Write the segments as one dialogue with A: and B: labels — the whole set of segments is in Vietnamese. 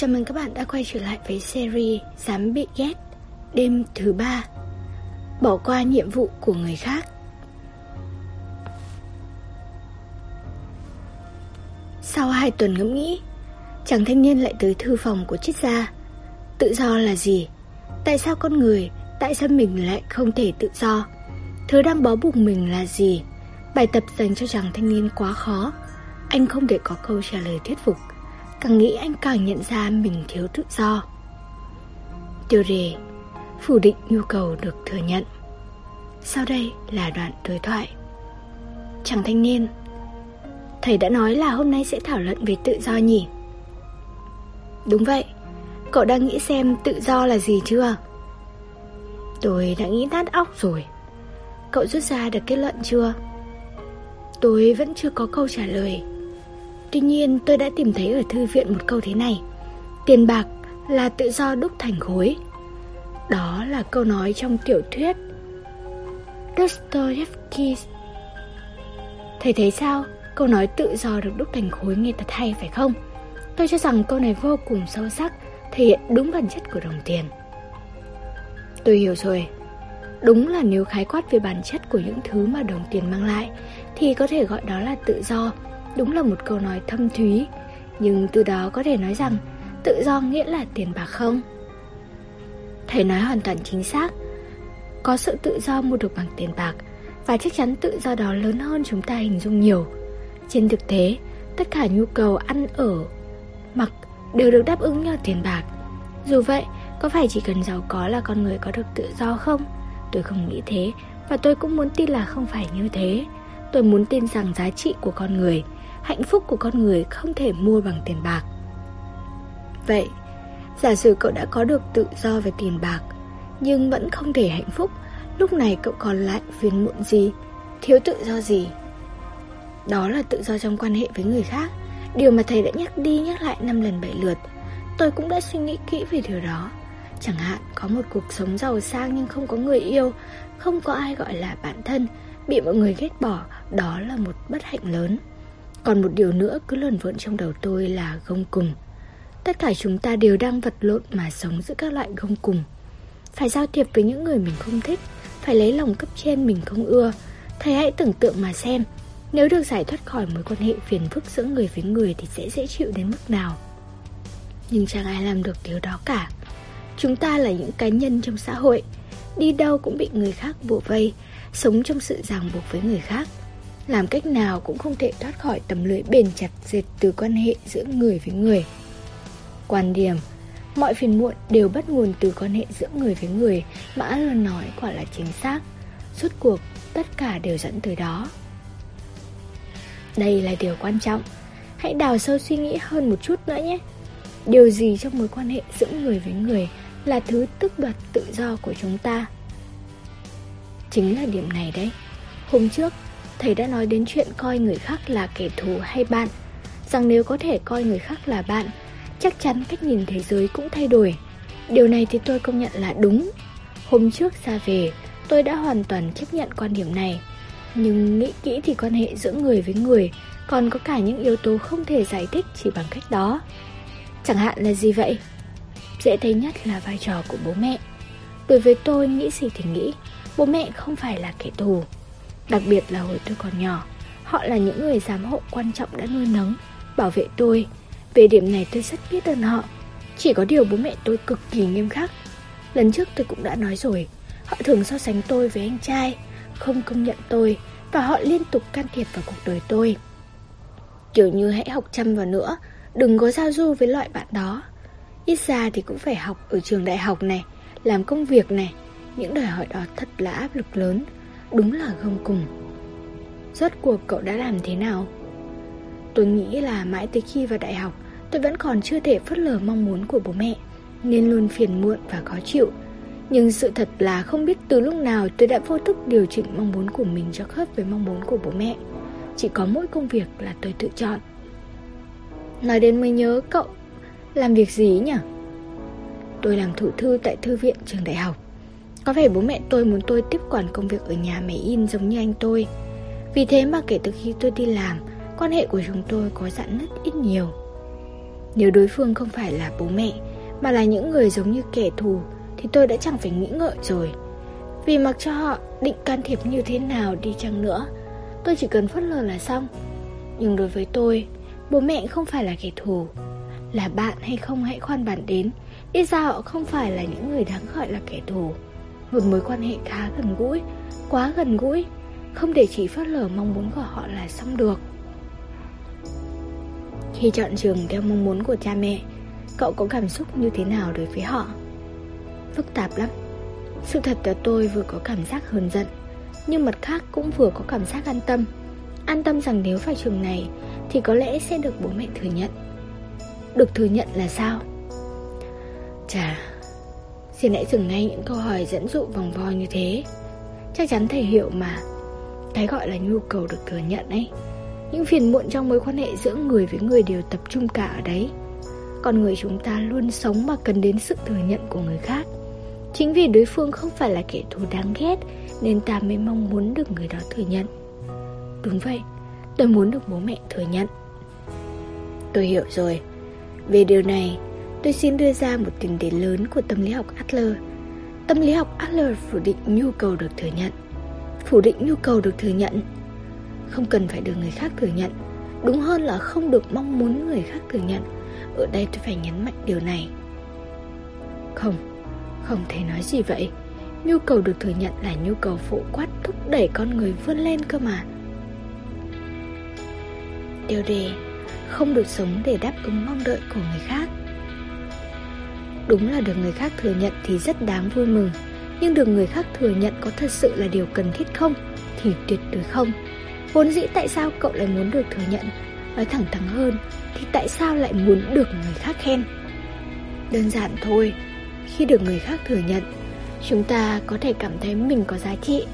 A: Chào mừng các bạn đã quay trở lại với series Dám bị ghét Đêm thứ ba Bỏ qua nhiệm vụ của người khác Sau hai tuần ngẫm nghĩ Chàng thanh niên lại tới thư phòng của triết gia Tự do là gì? Tại sao con người, tại sao mình lại không thể tự do? Thứ đang bó buộc mình là gì? Bài tập dành cho chàng thanh niên quá khó Anh không thể có câu trả lời thuyết phục Càng nghĩ anh càng nhận ra mình thiếu tự do. Tiêu đề, Phủ định nhu cầu được thừa nhận. Sau đây là đoạn đối thoại. Chàng thanh niên, Thầy đã nói là hôm nay sẽ thảo luận về tự do nhỉ? Đúng vậy, Cậu đang nghĩ xem tự do là gì chưa? Tôi đã nghĩ nát óc rồi. Cậu rút ra được kết luận chưa? Tôi vẫn chưa có câu trả lời. Tuy nhiên, tôi đã tìm thấy ở thư viện một câu thế này. Tiền bạc là tự do đúc thành khối. Đó là câu nói trong tiểu thuyết Dostoevsky. Thầy thấy sao? Câu nói tự do được đúc thành khối nghe thật hay, phải không? Tôi cho rằng câu này vô cùng sâu sắc, Thể hiện đúng bản chất của đồng tiền. Tôi hiểu rồi. Đúng là nếu khái quát về bản chất của những thứ mà đồng tiền mang lại, Thì có thể gọi đó là tự do. Đúng là một câu nói thâm thúy. Nhưng từ đó có thể nói rằng Tự do nghĩa là tiền bạc không? Thầy nói hoàn toàn chính xác. Có sự tự do mua được bằng tiền bạc, Và chắc chắn tự do đó lớn hơn chúng ta hình dung nhiều. Trên thực tế, Tất cả nhu cầu ăn ở, Mặc đều được đáp ứng nhờ tiền bạc. Dù vậy, Có phải chỉ cần giàu có là con người có được tự do không? Tôi không nghĩ thế, Và tôi cũng muốn tin là không phải như thế. Tôi muốn tin rằng giá trị của con người hạnh phúc của con người không thể mua bằng tiền bạc. Vậy, giả sử cậu đã có được tự do về tiền bạc, nhưng vẫn không thể hạnh phúc, lúc này cậu còn lại phiền muộn gì, thiếu tự do gì? Đó là tự do trong quan hệ với người khác, điều mà thầy đã nhắc đi nhắc lại năm lần bảy lượt. Tôi cũng đã suy nghĩ kỹ về điều đó. Chẳng hạn có một cuộc sống giàu sang nhưng không có người yêu, không có ai gọi là bạn thân, bị mọi người ghét bỏ, đó là một bất hạnh lớn. Còn một điều nữa cứ luẩn vợn trong đầu tôi là gông cùng. Tất cả chúng ta đều đang vật lộn mà sống giữa các loại gông cùng. Phải giao thiệp với những người mình không thích, Phải lấy lòng cấp trên mình không ưa. Thầy hãy tưởng tượng mà xem, Nếu được giải thoát khỏi mối quan hệ phiền phức giữa người với người Thì sẽ dễ chịu đến mức nào? Nhưng chẳng ai làm được điều đó cả. Chúng ta là những cá nhân trong xã hội, Đi đâu cũng bị người khác bùa vây, Sống trong sự ràng buộc với người khác làm cách nào cũng không thể thoát khỏi tấm lưới bền chặt dệt từ quan hệ giữa người với người. Quan điểm Mọi phiền muộn đều bắt nguồn từ quan hệ giữa người với người Mã luôn nói quả là chính xác. Suốt cuộc, tất cả đều dẫn tới đó. Đây là điều quan trọng. Hãy đào sâu suy nghĩ hơn một chút nữa nhé. Điều gì trong mối quan hệ giữa người với người Là thứ tức đoạt tự do của chúng ta? Chính là điểm này đấy. Hôm trước thầy đã nói đến chuyện coi người khác là kẻ thù hay bạn. Rằng nếu có thể coi người khác là bạn, Chắc chắn cách nhìn thế giới cũng thay đổi. Điều này thì tôi công nhận là đúng. Hôm trước ra về, Tôi đã hoàn toàn chấp nhận quan điểm này. Nhưng nghĩ kỹ thì quan hệ giữa người với người Còn có cả những yếu tố không thể giải thích chỉ bằng cách đó. Chẳng hạn là gì vậy? Dễ thấy nhất là vai trò của bố mẹ. Đối với tôi, nghĩ gì thì nghĩ. Bố mẹ không phải là kẻ thù. Đặc biệt là hồi tôi còn nhỏ, Họ là những người giám hộ quan trọng đã nuôi nấng, Bảo vệ tôi. Về điểm này tôi rất biết ơn họ. Chỉ có điều bố mẹ tôi cực kỳ nghiêm khắc. Lần trước tôi cũng đã nói rồi, Họ thường so sánh tôi với anh trai, Không công nhận tôi, Và họ liên tục can thiệp vào cuộc đời tôi. Kiểu như hãy học chăm vào nữa, Đừng có giao du với loại bạn đó. Ít ra thì cũng phải học ở trường đại học này, Làm công việc này. Những đòi hỏi đó thật là áp lực lớn. Đúng là không cùng. Rốt cuộc cậu đã làm thế nào? Tôi nghĩ là mãi tới khi vào đại học, Tôi vẫn còn chưa thể phớt lờ mong muốn của bố mẹ, Nên luôn phiền muộn và khó chịu. Nhưng sự thật là không biết từ lúc nào tôi đã vô thức điều chỉnh mong muốn của mình cho khớp với mong muốn của bố mẹ. Chỉ có mỗi công việc là tôi tự chọn. Nói đến mới nhớ cậu, làm việc gì nhỉ? Tôi làm thủ thư tại thư viện trường đại học có vẻ bố mẹ tôi muốn tôi tiếp quản công việc ở nhà máy in giống như anh tôi. Vì thế mà kể từ khi tôi đi làm, Quan hệ của chúng tôi có giãn nứt ít nhiều. Nếu đối phương không phải là bố mẹ, Mà là những người giống như kẻ thù, Thì tôi đã chẳng phải nghĩ ngợi rồi. Vì mặc cho họ định can thiệp như thế nào đi chăng nữa, Tôi chỉ cần phớt lờ là xong. Nhưng đối với tôi, Bố mẹ không phải là kẻ thù. Là bạn hay không hãy khoan bản đến, Ít ra họ không phải là những người đáng gọi là kẻ thù. Một mối quan hệ khá gần gũi, Quá gần gũi, Không để chỉ phớt lờ mong muốn của họ là xong được Khi chọn trường theo mong muốn của cha mẹ, Cậu có cảm xúc như thế nào đối với họ? Phức tạp lắm Sự thật là tôi vừa có cảm giác hờn giận, Nhưng mặt khác cũng vừa có cảm giác an tâm An tâm rằng nếu vào trường này, Thì có lẽ sẽ được bố mẹ thừa nhận Được thừa nhận là sao? Chà Xin hãy dừng ngay những câu hỏi dẫn dụ vòng vo như thế. Chắc chắn thầy hiểu mà. Cái gọi là nhu cầu được thừa nhận ấy. Những phiền muộn trong mối quan hệ giữa người với người đều tập trung cả ở đấy. Con người chúng ta luôn sống mà cần đến sự thừa nhận của người khác. Chính vì đối phương không phải là kẻ thù đáng ghét Nên ta mới mong muốn được người đó thừa nhận. Đúng vậy, tôi muốn được bố mẹ thừa nhận. Tôi hiểu rồi. Về điều này, tôi xin đưa ra một tiền đề lớn của tâm lý học Adler. Tâm lý học Adler phủ định nhu cầu được thừa nhận. Phủ định nhu cầu được thừa nhận. Không cần phải được người khác thừa nhận. Đúng hơn là không được mong muốn người khác thừa nhận. Ở đây tôi phải nhấn mạnh điều này. Không, không thể nói gì vậy. Nhu cầu được thừa nhận là nhu cầu phổ quát thúc đẩy con người vươn lên cơ mà. Điều đề Không được sống để đáp ứng mong đợi của người khác. Đúng là được người khác thừa nhận thì rất đáng vui mừng. Nhưng được người khác thừa nhận có thật sự là điều cần thiết không? Thì tuyệt đối không. Vốn dĩ tại sao cậu lại muốn được thừa nhận? Nói thẳng thắn hơn Thì tại sao lại muốn được người khác khen? Đơn giản thôi Khi được người khác thừa nhận Chúng ta có thể cảm thấy mình có giá trị.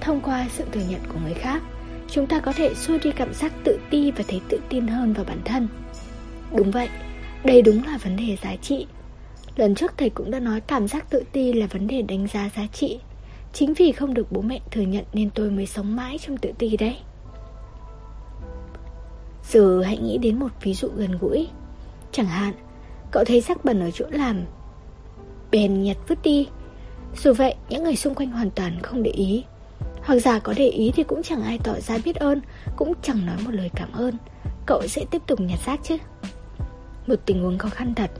A: Thông qua sự thừa nhận của người khác Chúng ta có thể xua đi cảm giác tự ti và thấy tự tin hơn vào bản thân. Đúng vậy, đây đúng là vấn đề giá trị. Lần trước thầy cũng đã nói cảm giác tự ti là vấn đề đánh giá giá trị. Chính vì không được bố mẹ thừa nhận nên tôi mới sống mãi trong tự ti đấy. Giờ hãy nghĩ đến một ví dụ gần gũi. Chẳng hạn, cậu thấy rác bẩn ở chỗ làm Bèn nhặt vứt đi. Dù vậy, những người xung quanh hoàn toàn không để ý. Hoặc giả có để ý thì cũng chẳng ai tỏ ra biết ơn Cũng chẳng nói một lời cảm ơn. Cậu sẽ tiếp tục nhặt rác chứ? Một tình huống khó khăn thật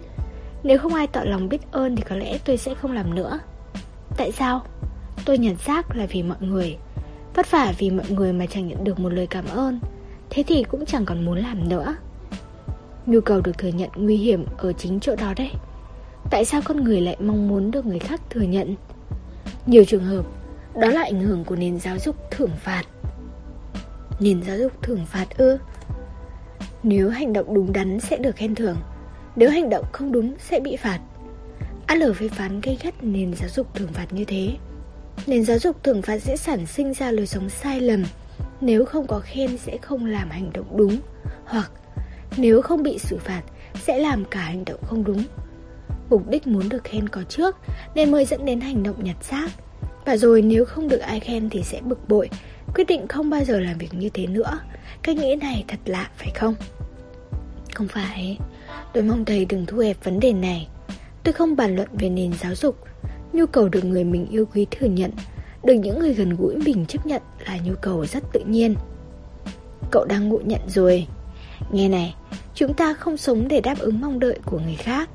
A: nếu không ai tỏ lòng biết ơn thì có lẽ tôi sẽ không làm nữa. Tại sao? Tôi nhận xác là vì mọi người, Vất vả vì mọi người mà chẳng nhận được một lời cảm ơn. Thế thì cũng chẳng còn muốn làm nữa. Nhu cầu được thừa nhận nguy hiểm ở chính chỗ đó đấy. Tại sao con người lại mong muốn được người khác thừa nhận? Nhiều trường hợp, Đó là ảnh hưởng của nền giáo dục thưởng phạt. Nền giáo dục thưởng phạt ư? Nếu hành động đúng đắn sẽ được khen thưởng nếu hành động không đúng, sẽ bị phạt. Adler phê phán gây gắt nền giáo dục thưởng phạt như thế. Nền giáo dục thưởng phạt sẽ sản sinh ra lối sống sai lầm. Nếu không có khen sẽ không làm hành động đúng. Hoặc, nếu không bị xử phạt, sẽ làm cả hành động không đúng. Mục đích muốn được khen có trước Nên mới dẫn đến hành động nhặt xác. Và rồi nếu không được ai khen thì sẽ bực bội. Quyết định không bao giờ làm việc như thế nữa. Cách nghĩ này thật lạ, phải không? Không phải. Tôi mong thầy đừng thu hẹp vấn đề này. Tôi không bàn luận về nền giáo dục. Nhu cầu được người mình yêu quý thừa nhận, Được những người gần gũi mình chấp nhận Là nhu cầu rất tự nhiên. Cậu đang ngộ nhận rồi. Nghe này, Chúng ta không sống để đáp ứng mong đợi của người khác.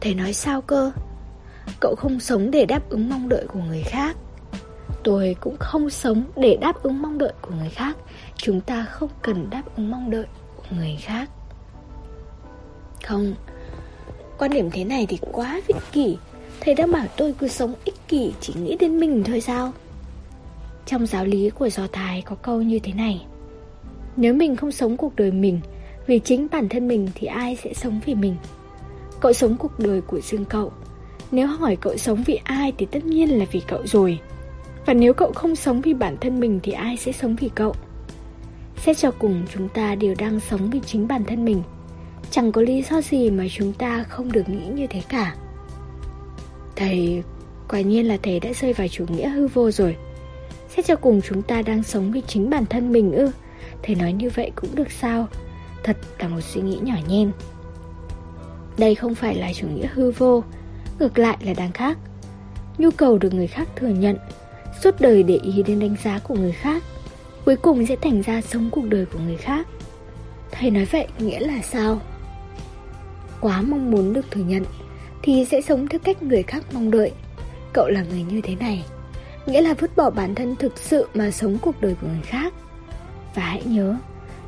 A: Thầy nói sao cơ? Cậu không sống để đáp ứng mong đợi của người khác. Tôi cũng không sống để đáp ứng mong đợi của người khác. Chúng ta không cần đáp ứng mong đợi người khác. Không, Quan điểm thế này thì quá vị kỷ. Thầy đã bảo tôi cứ sống ích kỷ, Chỉ nghĩ đến mình thôi sao? Trong giáo lý của Do Thái có câu như thế này. Nếu mình không sống cuộc đời mình Vì chính bản thân mình Thì ai sẽ sống vì mình? Cậu sống cuộc đời của riêng cậu. Nếu hỏi cậu sống vì ai Thì tất nhiên là vì cậu rồi. Và nếu cậu không sống vì bản thân mình Thì ai sẽ sống vì cậu? Xét cho cùng chúng ta đều đang sống vì chính bản thân mình. Chẳng có lý do gì mà chúng ta không được nghĩ như thế cả. Thầy, quả nhiên là thầy đã rơi vào chủ nghĩa hư vô rồi. Xét cho cùng chúng ta đang sống vì chính bản thân mình ư? Thầy nói như vậy cũng được sao? Thật là một suy nghĩ nhỏ nhen. Đây không phải là chủ nghĩa hư vô, ngược lại là đáng khác. Nhu cầu được người khác thừa nhận, suốt đời để ý đến đánh giá của người khác, cuối cùng sẽ thành ra sống cuộc đời của người khác. Thầy nói vậy nghĩa là sao? Quá mong muốn được thừa nhận thì sẽ sống theo cách người khác mong đợi. Cậu là người như thế này, nghĩa là vứt bỏ bản thân thực sự mà sống cuộc đời của người khác. Và hãy nhớ,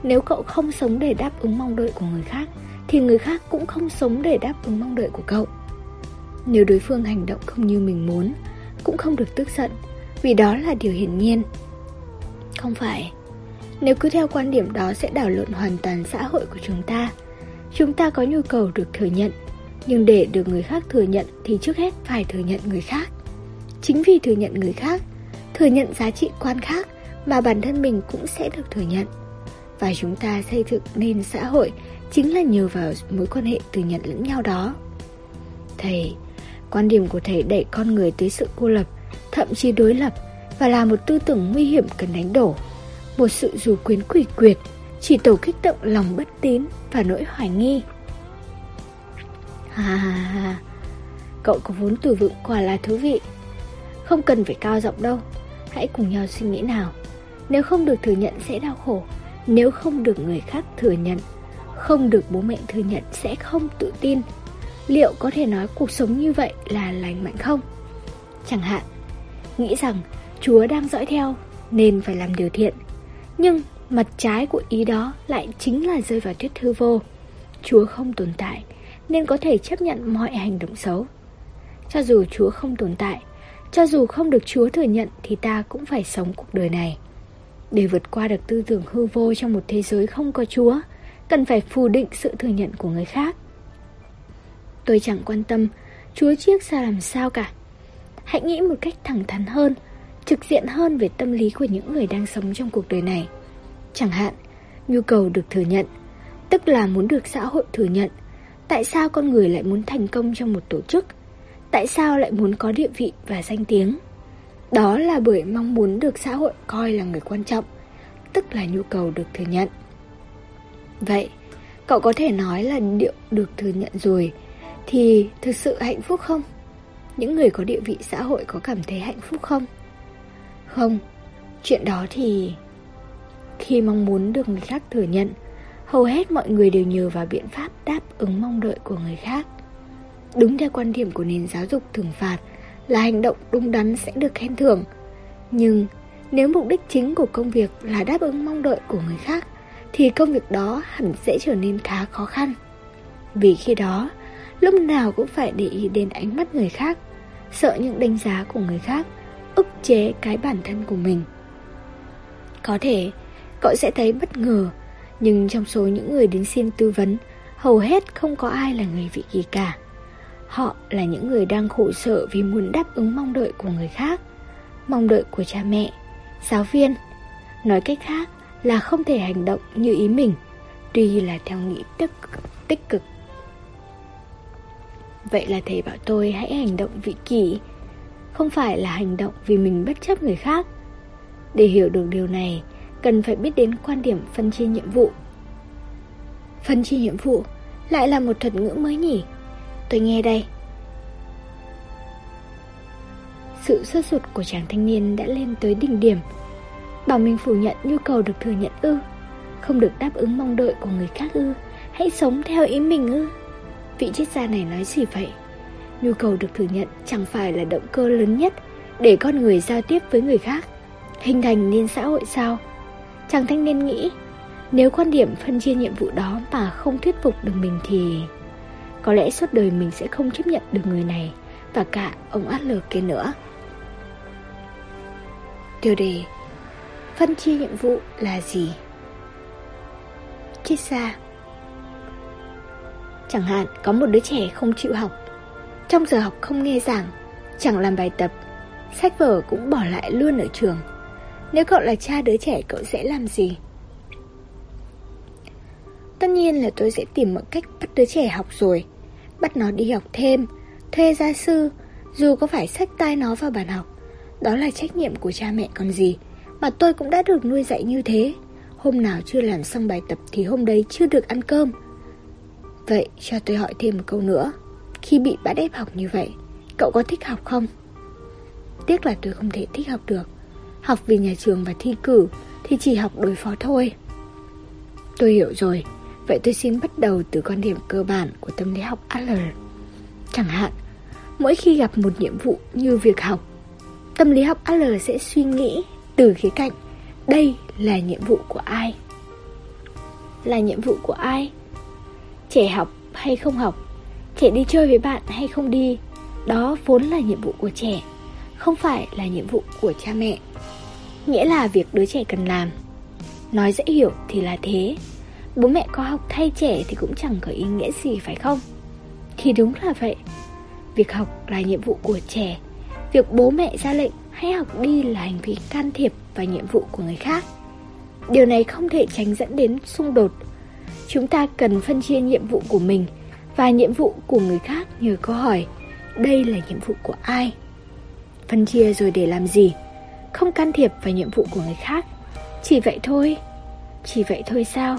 A: nếu cậu không sống để đáp ứng mong đợi của người khác thì người khác cũng không sống để đáp ứng mong đợi của cậu. Nếu đối phương hành động không như mình muốn, cũng không được tức giận, vì đó là điều hiển nhiên. Không phải, nếu cứ theo quan điểm đó sẽ đảo lộn hoàn toàn xã hội của chúng ta. Chúng ta có nhu cầu được thừa nhận, nhưng để được người khác thừa nhận thì trước hết phải thừa nhận người khác. Chính vì thừa nhận người khác, thừa nhận giá trị quan khác mà bản thân mình cũng sẽ được thừa nhận. Và chúng ta xây dựng nên xã hội chính là nhờ vào mối quan hệ thừa nhận lẫn nhau đó. Thầy, quan điểm của thầy đẩy con người tới sự cô lập, thậm chí đối lập và là một tư tưởng nguy hiểm cần đánh đổ. Một sự dù quyến quỷ quyệt, chỉ tổ kích động lòng bất tín và nỗi hoài nghi. Ha ha ha, cậu có vốn từ vựng quả là thú vị. Không cần phải cao giọng đâu, hãy cùng nhau suy nghĩ nào. Nếu không được thừa nhận sẽ đau khổ, nếu không được người khác thừa nhận không được bố mẹ thừa nhận sẽ không tự tin. Liệu có thể nói cuộc sống như vậy là lành mạnh không? Chẳng hạn, nghĩ rằng Chúa đang dõi theo nên phải làm điều thiện. Nhưng mặt trái của ý đó lại chính là rơi vào thuyết hư vô. Chúa không tồn tại nên có thể chấp nhận mọi hành động xấu. Cho dù Chúa không tồn tại, cho dù không được Chúa thừa nhận thì ta cũng phải sống cuộc đời này. Để vượt qua được tư tưởng hư vô trong một thế giới không có Chúa, cần phải phủ định sự thừa nhận của người khác. Tôi chẳng quan tâm Chúa chiếc ra làm sao cả. Hãy nghĩ một cách thẳng thắn hơn, trực diện hơn về tâm lý của những người đang sống trong cuộc đời này. Chẳng hạn, nhu cầu được thừa nhận, tức là muốn được xã hội thừa nhận. Tại sao con người lại muốn thành công trong một tổ chức? Tại sao lại muốn có địa vị và danh tiếng? Đó là bởi mong muốn được xã hội coi là người quan trọng, tức là nhu cầu được thừa nhận. Vậy, cậu có thể nói là điệu được thừa nhận rồi Thì thực sự hạnh phúc không? Những người có địa vị xã hội có cảm thấy hạnh phúc không? Không, chuyện đó thì... Khi mong muốn được người khác thừa nhận Hầu hết mọi người đều nhờ vào biện pháp đáp ứng mong đợi của người khác. Đúng theo quan điểm của nền giáo dục thưởng phạt Là hành động đúng đắn sẽ được khen thưởng. Nhưng nếu mục đích chính của công việc là đáp ứng mong đợi của người khác thì công việc đó hẳn sẽ trở nên khá khó khăn. Vì khi đó, lúc nào cũng phải để ý đến ánh mắt người khác, sợ những đánh giá của người khác, ức chế cái bản thân của mình. Có thể, cậu sẽ thấy bất ngờ, nhưng trong số những người đến xin tư vấn, hầu hết không có ai là người vị kỳ cả. Họ là những người đang khổ sở vì muốn đáp ứng mong đợi của người khác, mong đợi của cha mẹ, giáo viên. Nói cách khác, là không thể hành động như ý mình, tuy là theo nghĩ tích, tích cực. Vậy là thầy bảo tôi hãy hành động vị kỷ, không phải là hành động vì mình bất chấp người khác. Để hiểu được điều này, cần phải biết đến quan điểm phân chia nhiệm vụ. Phân chia nhiệm vụ lại là một thuật ngữ mới nhỉ? Tôi nghe đây. Sự sốt sụt của chàng thanh niên đã lên tới đỉnh điểm Bảo mình phủ nhận nhu cầu được thừa nhận ư Không được đáp ứng mong đợi của người khác ư Hãy sống theo ý mình ư Vị triết gia này nói gì vậy Nhu cầu được thừa nhận chẳng phải là động cơ lớn nhất Để con người giao tiếp với người khác Hình thành nên xã hội sao Chàng thanh niên nghĩ, Nếu quan điểm phân chia nhiệm vụ đó Mà không thuyết phục được mình thì Có lẽ suốt đời mình sẽ không chấp nhận được người này Và cả ông Adler kia nữa Tiêu đề, Phân chia nhiệm vụ là gì? Triết xa. Chẳng hạn, có một đứa trẻ không chịu học trong giờ học không nghe giảng, Chẳng làm bài tập, Sách vở cũng bỏ lại luôn ở trường Nếu cậu là cha đứa trẻ, cậu sẽ làm gì? Tất nhiên là tôi sẽ tìm mọi cách bắt đứa trẻ học rồi, Bắt nó đi học thêm, Thuê gia sư, Dù có phải sách tay nó vào bàn học Đó là trách nhiệm của cha mẹ còn gì mà tôi cũng đã được nuôi dạy như thế hôm nào chưa làm xong bài tập thì hôm đấy chưa được ăn cơm. Vậy cho tôi hỏi thêm một câu nữa. Khi bị bắt ép học như vậy, cậu có thích học không? Tiếc là tôi không thể thích học được. Học vì nhà trường và thi cử thì chỉ học đối phó thôi. Tôi hiểu rồi, vậy tôi xin bắt đầu từ quan điểm cơ bản của tâm lý học Adler. Chẳng hạn, mỗi khi gặp một nhiệm vụ như việc học, tâm lý học Adler sẽ suy nghĩ từ khía cạnh đây là nhiệm vụ của ai. Là nhiệm vụ của ai? Trẻ học hay không học, trẻ đi chơi với bạn hay không đi, đó vốn là nhiệm vụ của trẻ, không phải là nhiệm vụ của cha mẹ. Nghĩa là việc đứa trẻ cần làm. Nói dễ hiểu thì là thế, bố mẹ có học thay trẻ thì cũng chẳng có ý nghĩa gì phải không? Thì đúng là vậy. Việc học là nhiệm vụ của trẻ, việc bố mẹ ra lệnh hãy học đi là hành vi can thiệp vào nhiệm vụ của người khác. Điều này không thể tránh dẫn đến xung đột. Chúng ta cần phân chia nhiệm vụ của mình và nhiệm vụ của người khác nhờ câu hỏi đây là nhiệm vụ của ai? Phân chia rồi để làm gì? Không can thiệp vào nhiệm vụ của người khác. Chỉ vậy thôi. Chỉ vậy thôi sao?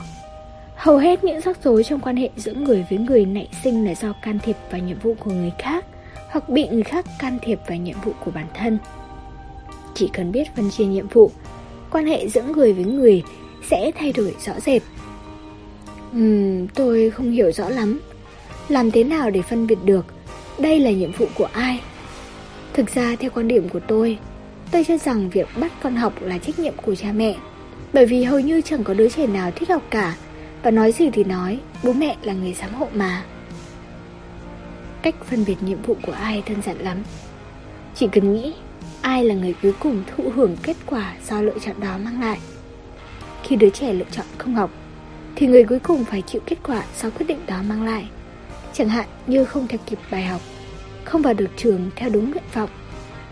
A: Hầu hết những rắc rối trong quan hệ giữa người với người nảy sinh là do can thiệp vào nhiệm vụ của người khác hoặc bị người khác can thiệp vào nhiệm vụ của bản thân. Chỉ cần biết phân chia nhiệm vụ, quan hệ giữa người với người sẽ thay đổi rõ rệt. Ừm, tôi không hiểu rõ lắm. Làm thế nào để phân biệt được đây là nhiệm vụ của ai? Thực ra theo quan điểm của tôi, tôi cho rằng việc bắt con học là trách nhiệm của cha mẹ. Bởi vì hầu như chẳng có đứa trẻ nào thích học cả Và nói gì thì nói, bố mẹ là người giám hộ mà Cách phân biệt nhiệm vụ của ai đơn giản lắm Chỉ cần nghĩ ai là người cuối cùng thụ hưởng kết quả do lựa chọn đó mang lại. Khi đứa trẻ lựa chọn không học, thì người cuối cùng phải chịu kết quả do quyết định đó mang lại. Chẳng hạn như không theo kịp bài học, không vào được trường theo đúng nguyện vọng,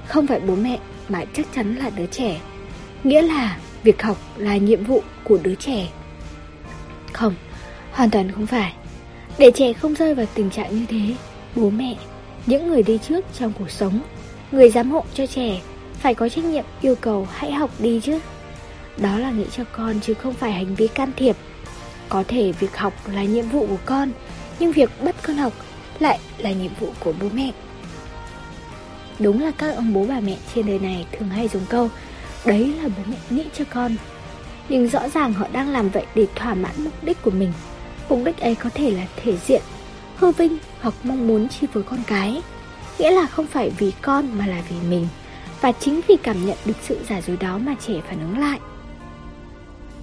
A: không phải bố mẹ mà chắc chắn là đứa trẻ. Nghĩa là việc học là nhiệm vụ của đứa trẻ. Không, hoàn toàn không phải. Để trẻ không rơi vào tình trạng như thế, bố mẹ, những người đi trước trong cuộc sống Người giám hộ cho trẻ phải có trách nhiệm yêu cầu hãy học đi chứ. Đó là nghĩ cho con chứ không phải hành vi can thiệp. Có thể việc học là nhiệm vụ của con, nhưng việc bắt con học lại là nhiệm vụ của bố mẹ. Đúng là các ông bố bà mẹ trên đời này thường hay dùng câu Đấy là bố mẹ nghĩ cho con. Nhưng rõ ràng họ đang làm vậy để thỏa mãn mục đích của mình. Mục đích ấy có thể là thể diện, hư vinh hoặc mong muốn chi phối con cái. Nghĩa là không phải vì con mà là vì mình Và chính vì cảm nhận được sự giả dối đó mà trẻ phản ứng lại.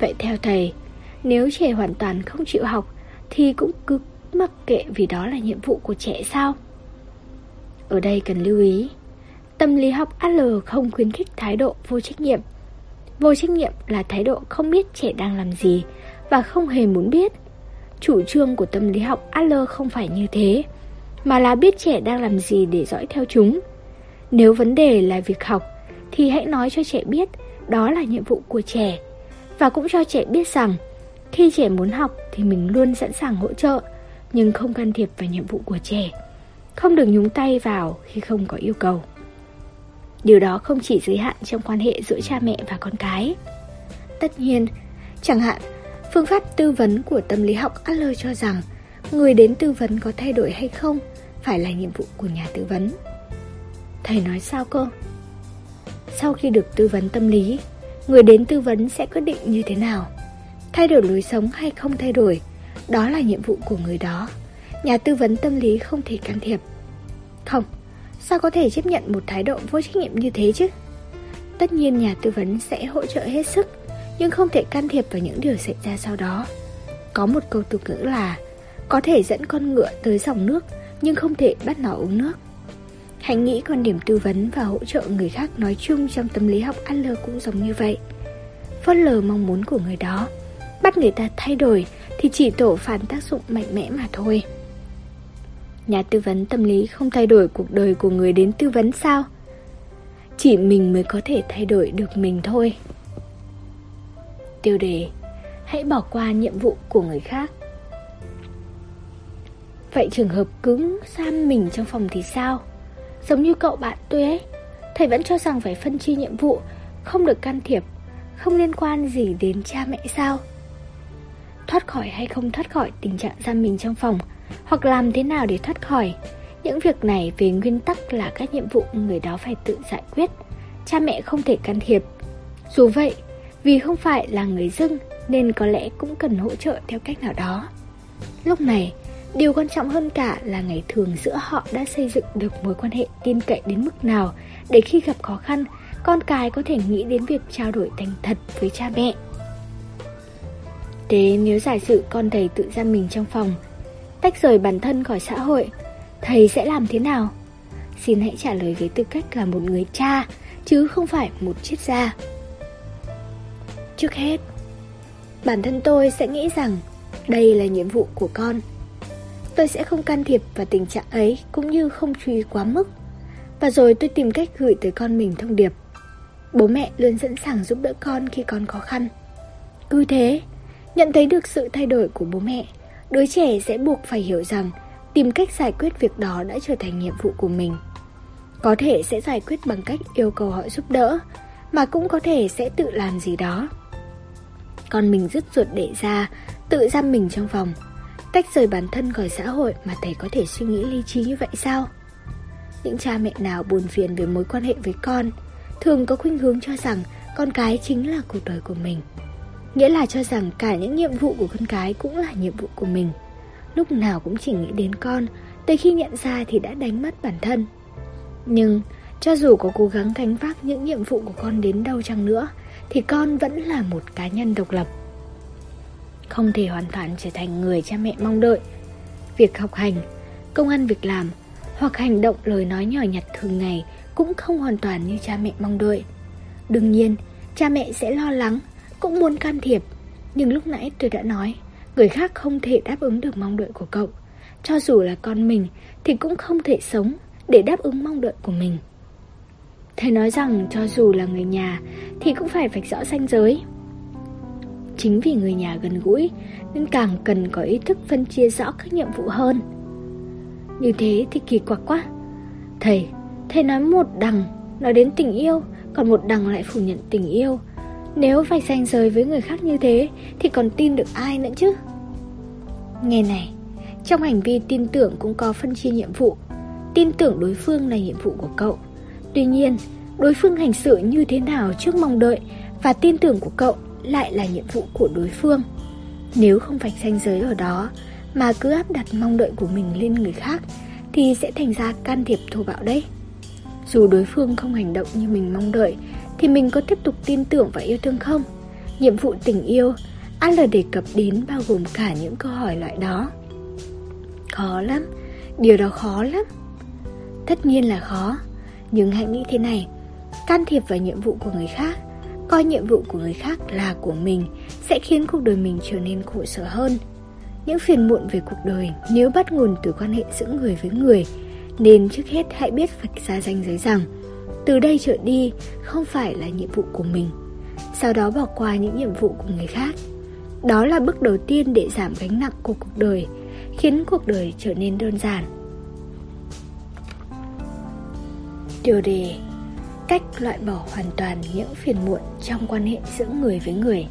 A: Vậy theo thầy Nếu trẻ hoàn toàn không chịu học Thì cũng cứ mặc kệ vì đó là nhiệm vụ của trẻ sao Ở đây cần lưu ý Tâm lý học AL không khuyến khích thái độ vô trách nhiệm Vô trách nhiệm là thái độ không biết trẻ đang làm gì Và không hề muốn biết Chủ trương của tâm lý học AL không phải như thế mà là biết trẻ đang làm gì để dõi theo chúng. Nếu vấn đề là việc học, thì hãy nói cho trẻ biết đó là nhiệm vụ của trẻ. Và cũng cho trẻ biết rằng, khi trẻ muốn học thì mình luôn sẵn sàng hỗ trợ, nhưng không can thiệp vào nhiệm vụ của trẻ. Không được nhúng tay vào khi không có yêu cầu. Điều đó không chỉ giới hạn trong quan hệ giữa cha mẹ và con cái. Tất nhiên, chẳng hạn, phương pháp tư vấn của tâm lý học Adler cho rằng người đến tư vấn có thay đổi hay không phải là nhiệm vụ của nhà tư vấn. Thầy nói sao cơ? Sau khi được tư vấn tâm lý, người đến tư vấn sẽ quyết định như thế nào? Thay đổi lối sống hay không thay đổi, đó là nhiệm vụ của người đó. Nhà tư vấn tâm lý không thể can thiệp. Không, sao có thể chấp nhận một thái độ vô trách nhiệm như thế chứ? Tất nhiên nhà tư vấn sẽ hỗ trợ hết sức, nhưng không thể can thiệp vào những điều xảy ra sau đó. Có một câu tục ngữ là có thể dẫn con ngựa tới dòng nước nhưng không thể bắt nó uống nước. Hãy nghĩ quan điểm tư vấn và hỗ trợ người khác nói chung trong tâm lý học Adler cũng giống như vậy. Phớt lờ mong muốn của người đó, bắt người ta thay đổi thì chỉ tổ phản tác dụng mạnh mẽ mà thôi. Nhà tư vấn tâm lý không thay đổi cuộc đời của người đến tư vấn sao? Chỉ mình mới có thể thay đổi được mình thôi. Tiêu đề, Hãy bỏ qua nhiệm vụ của người khác Vậy trường hợp cứng, giam mình trong phòng thì sao? Giống như cậu bạn tôi ấy, Thầy vẫn cho rằng phải phân chia nhiệm vụ, Không được can thiệp, không liên quan gì đến cha mẹ sao? Thoát khỏi hay không thoát khỏi tình trạng giam mình trong phòng, hoặc làm thế nào để thoát khỏi, những việc này về nguyên tắc là các nhiệm vụ người đó phải tự giải quyết, cha mẹ không thể can thiệp. Dù vậy, vì không phải là người dưng nên có lẽ cũng cần hỗ trợ theo cách nào đó. Lúc này, điều quan trọng hơn cả là ngày thường giữa họ đã xây dựng được mối quan hệ tin cậy đến mức nào để khi gặp khó khăn, con cái có thể nghĩ đến việc trao đổi thành thật với cha mẹ tế nếu giả sử con thầy tự giam mình trong phòng, tách rời bản thân khỏi xã hội, thầy sẽ làm thế nào? Xin hãy trả lời với tư cách là một người cha, chứ không phải một triết gia. Trước hết, bản thân tôi sẽ nghĩ rằng đây là nhiệm vụ của con. Tôi sẽ không can thiệp vào tình trạng ấy cũng như không chú ý quá mức. Và rồi tôi tìm cách gửi tới con mình thông điệp. Bố mẹ luôn sẵn sàng giúp đỡ con khi con khó khăn. Cứ thế, nhận thấy được sự thay đổi của bố mẹ, đứa trẻ sẽ buộc phải hiểu rằng tìm cách giải quyết việc đó đã trở thành nhiệm vụ của mình. Có thể sẽ giải quyết bằng cách yêu cầu họ giúp đỡ, mà cũng có thể sẽ tự làm gì đó. Con mình rứt ruột để ra, tự giam mình trong phòng, tách rời bản thân khỏi xã hội mà thầy có thể suy nghĩ lý trí như vậy sao? Những cha mẹ nào buồn phiền về mối quan hệ với con, thường có khuynh hướng cho rằng con cái chính là cuộc đời của mình. Nghĩa là cho rằng cả những nhiệm vụ của con cái cũng là nhiệm vụ của mình. Lúc nào cũng chỉ nghĩ đến con, tới khi nhận ra thì đã đánh mất bản thân. Nhưng, cho dù có cố gắng gánh vác những nhiệm vụ của con đến đâu chăng nữa, thì con vẫn là một cá nhân độc lập. Không thể hoàn toàn trở thành người cha mẹ mong đợi. Việc học hành, công ăn việc làm hoặc hành động lời nói nhỏ nhặt thường ngày cũng không hoàn toàn như cha mẹ mong đợi. Đương nhiên, cha mẹ sẽ lo lắng, cũng muốn can thiệp. Nhưng lúc nãy tôi đã nói, người khác không thể đáp ứng được mong đợi của cậu. Cho dù là con mình thì cũng không thể sống để đáp ứng mong đợi của mình. Thầy nói rằng cho dù là người nhà thì cũng phải vạch rõ ranh giới. Chính vì người nhà gần gũi nên càng cần có ý thức phân chia rõ các nhiệm vụ hơn. Như thế thì kỳ quặc quá. Thầy, thầy nói một đằng nói đến tình yêu, còn một đằng lại phủ nhận tình yêu. Nếu phải ranh giới với người khác như thế thì còn tin được ai nữa chứ? Nghe này, trong hành vi tin tưởng cũng có phân chia nhiệm vụ. Tin tưởng đối phương là nhiệm vụ của cậu. Tuy nhiên, đối phương hành xử như thế nào trước mong đợi và tin tưởng của cậu lại là nhiệm vụ của đối phương. Nếu không vạch ranh giới ở đó mà cứ áp đặt mong đợi của mình lên người khác thì sẽ thành ra can thiệp thô bạo đấy. Dù đối phương không hành động như mình mong đợi thì mình có tiếp tục tin tưởng và yêu thương không? Nhiệm vụ tình yêu AL là đề cập đến bao gồm cả những câu hỏi loại đó. Khó lắm, điều đó khó lắm. Tất nhiên là khó, nhưng hãy nghĩ thế này, can thiệp vào nhiệm vụ của người khác, coi nhiệm vụ của người khác là của mình sẽ khiến cuộc đời mình trở nên khổ sở hơn. Những phiền muộn về cuộc đời nếu bắt nguồn từ quan hệ giữa người với người, nên trước hết hãy biết vạch ra ranh giới rằng từ đây trở đi không phải là nhiệm vụ của mình. Sau đó bỏ qua những nhiệm vụ của người khác. Đó là bước đầu tiên để giảm gánh nặng của cuộc đời, khiến cuộc đời trở nên đơn giản. Điều đề Cách loại bỏ hoàn toàn những phiền muộn trong quan hệ giữa người với người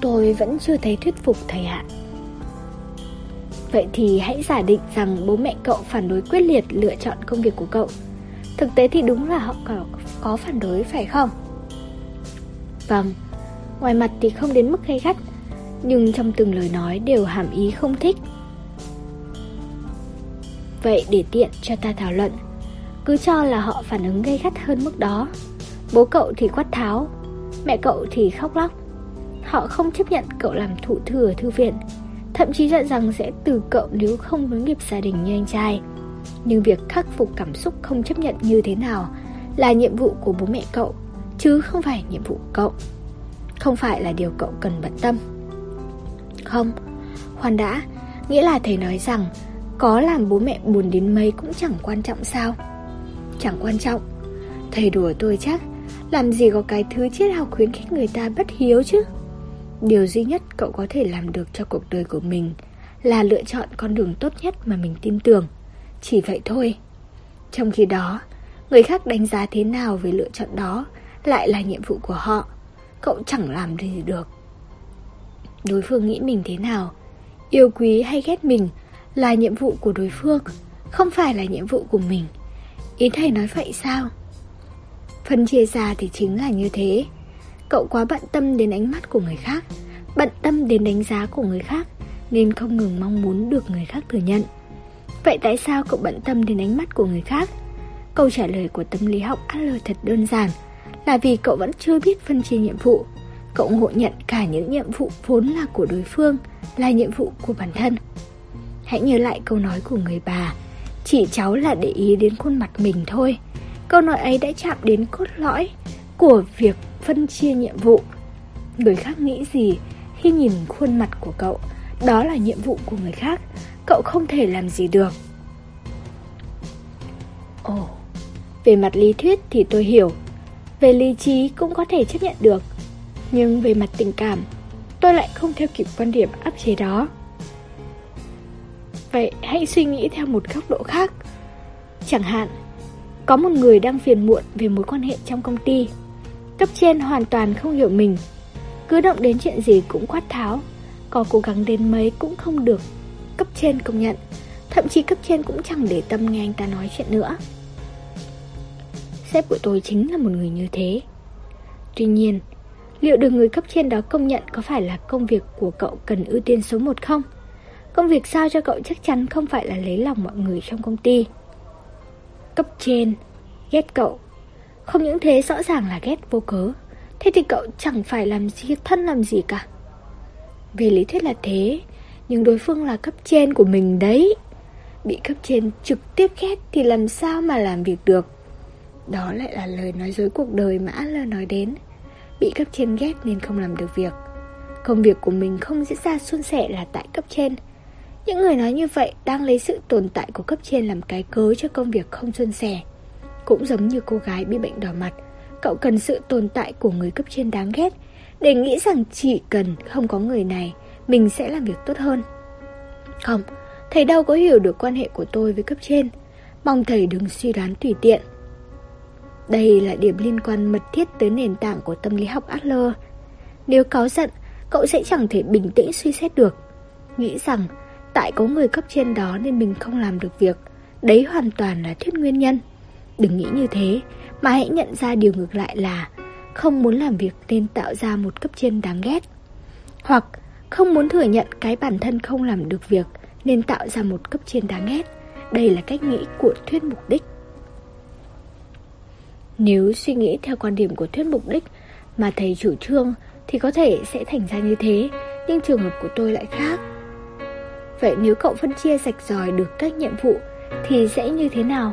A: Tôi vẫn chưa thấy thuyết phục thầy ạ Vậy thì hãy giả định rằng bố mẹ cậu phản đối quyết liệt lựa chọn công việc của cậu Thực tế thì đúng là họ có, có phản đối phải không? Vâng, ngoài mặt thì không đến mức gay gắt Nhưng trong từng lời nói đều hàm ý không thích. Vậy để tiện cho ta thảo luận cứ cho là họ phản ứng gây gắt hơn mức đó. Bố cậu thì quát tháo Mẹ cậu thì khóc lóc. Họ không chấp nhận cậu làm thủ thừa thư viện Thậm chí dặn rằng sẽ từ cậu nếu không nối nghiệp gia đình như anh trai. Nhưng việc khắc phục cảm xúc không chấp nhận như thế nào Là nhiệm vụ của bố mẹ cậu, Chứ không phải nhiệm vụ cậu. Không phải là điều cậu cần bận tâm. Không Khoan đã Nghĩa là thầy nói rằng Có làm bố mẹ buồn đến mấy cũng chẳng quan trọng sao. Chẳng quan trọng. Thầy đùa tôi chắc, Làm gì có cái thứ triết học khuyến khích người ta bất hiếu chứ? Điều duy nhất cậu có thể làm được cho cuộc đời của mình Là lựa chọn con đường tốt nhất mà mình tin tưởng. Chỉ vậy thôi Trong khi đó Người khác đánh giá thế nào về lựa chọn đó lại là nhiệm vụ của họ. Cậu chẳng làm gì được. Đối phương nghĩ mình thế nào, yêu quý hay ghét mình là nhiệm vụ của đối phương, không phải là nhiệm vụ của mình. Ý thầy nói vậy sao? Phân chia ra thì chính là như thế. Cậu quá bận tâm đến ánh mắt của người khác, bận tâm đến đánh giá của người khác, nên không ngừng mong muốn được người khác thừa nhận. Vậy tại sao cậu bận tâm đến ánh mắt của người khác? Câu trả lời của tâm lý học Adler thật đơn giản, là vì cậu vẫn chưa biết phân chia nhiệm vụ. Cậu ngộ nhận cả những nhiệm vụ vốn là của đối phương, là nhiệm vụ của bản thân. Hãy nhớ lại câu nói của người bà, chỉ cháu là để ý đến khuôn mặt mình thôi. Câu nói ấy đã chạm đến cốt lõi của việc phân chia nhiệm vụ. Người khác nghĩ gì khi nhìn khuôn mặt của cậu, đó là nhiệm vụ của người khác, cậu không thể làm gì được. Ồ, về mặt lý thuyết thì tôi hiểu, về lý trí cũng có thể chấp nhận được, nhưng về mặt tình cảm, tôi lại không theo kịp quan điểm áp chế đó. Vậy hãy suy nghĩ theo một góc độ khác. Chẳng hạn, có một người đang phiền muộn về mối quan hệ trong công ty. Cấp trên hoàn toàn không hiểu mình. Cứ động đến chuyện gì cũng quát tháo. Có cố gắng đến mấy cũng không được. Cấp trên công nhận. Thậm chí cấp trên cũng chẳng để tâm nghe anh ta nói chuyện nữa. Sếp của tôi chính là một người như thế. Tuy nhiên, liệu được người cấp trên đó công nhận có phải là công việc của cậu cần ưu tiên số 1 không? Công việc sao cho cậu chắc chắn không phải là lấy lòng mọi người trong công ty. Cấp trên, ghét cậu. Không những thế rõ ràng là ghét vô cớ. Thế thì cậu chẳng phải làm gì thân làm gì cả. Về lý thuyết là thế, nhưng đối phương là cấp trên của mình đấy. Bị cấp trên trực tiếp ghét thì làm sao mà làm việc được. Đó lại là lời nói dối cuộc đời mà Adler nói đến. Bị cấp trên ghét nên không làm được việc. Công việc của mình không diễn ra suôn sẻ là tại cấp trên. Những người nói như vậy đang lấy sự tồn tại của cấp trên làm cái cớ cho công việc không suôn sẻ. Cũng giống như cô gái bị bệnh đỏ mặt, cậu cần sự tồn tại của người cấp trên đáng ghét để nghĩ rằng chỉ cần không có người này, mình sẽ làm việc tốt hơn. Không, thầy đâu có hiểu được quan hệ của tôi với cấp trên. Mong thầy đừng suy đoán tùy tiện. Đây là điểm liên quan mật thiết tới nền tảng của tâm lý học Adler. Nếu cáu giận, cậu sẽ chẳng thể bình tĩnh suy xét được. Nghĩ rằng tại có người cấp trên đó nên mình không làm được việc. Đấy hoàn toàn là thuyết nguyên nhân. Đừng nghĩ như thế, mà hãy nhận ra điều ngược lại là không muốn làm việc nên tạo ra một cấp trên đáng ghét. Hoặc không muốn thừa nhận cái bản thân không làm được việc nên tạo ra một cấp trên đáng ghét. Đây là cách nghĩ của thuyết mục đích. Nếu suy nghĩ theo quan điểm của thuyết mục đích mà thầy chủ trương thì có thể sẽ thành ra như thế, nhưng trường hợp của tôi lại khác. Vậy nếu cậu phân chia sạch ròi được các nhiệm vụ thì sẽ như thế nào?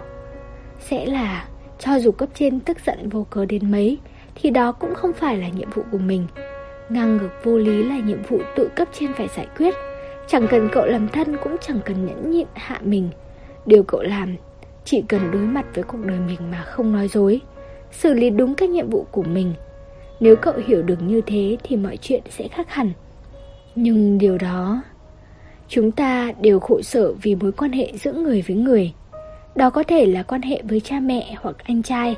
A: Sẽ là cho dù cấp trên tức giận vô cớ đến mấy thì đó cũng không phải là nhiệm vụ của mình. Ngang ngược vô lý là nhiệm vụ tự cấp trên phải giải quyết. Chẳng cần cậu làm thân cũng chẳng cần nhẫn nhịn hạ mình. Điều cậu làm chỉ cần đối mặt với cuộc đời mình mà không nói dối, xử lý đúng các nhiệm vụ của mình. Nếu cậu hiểu được như thế thì mọi chuyện sẽ khác hẳn. Nhưng điều đó Chúng ta đều khổ sở vì mối quan hệ giữa người với người. Đó có thể là quan hệ với cha mẹ hoặc anh trai,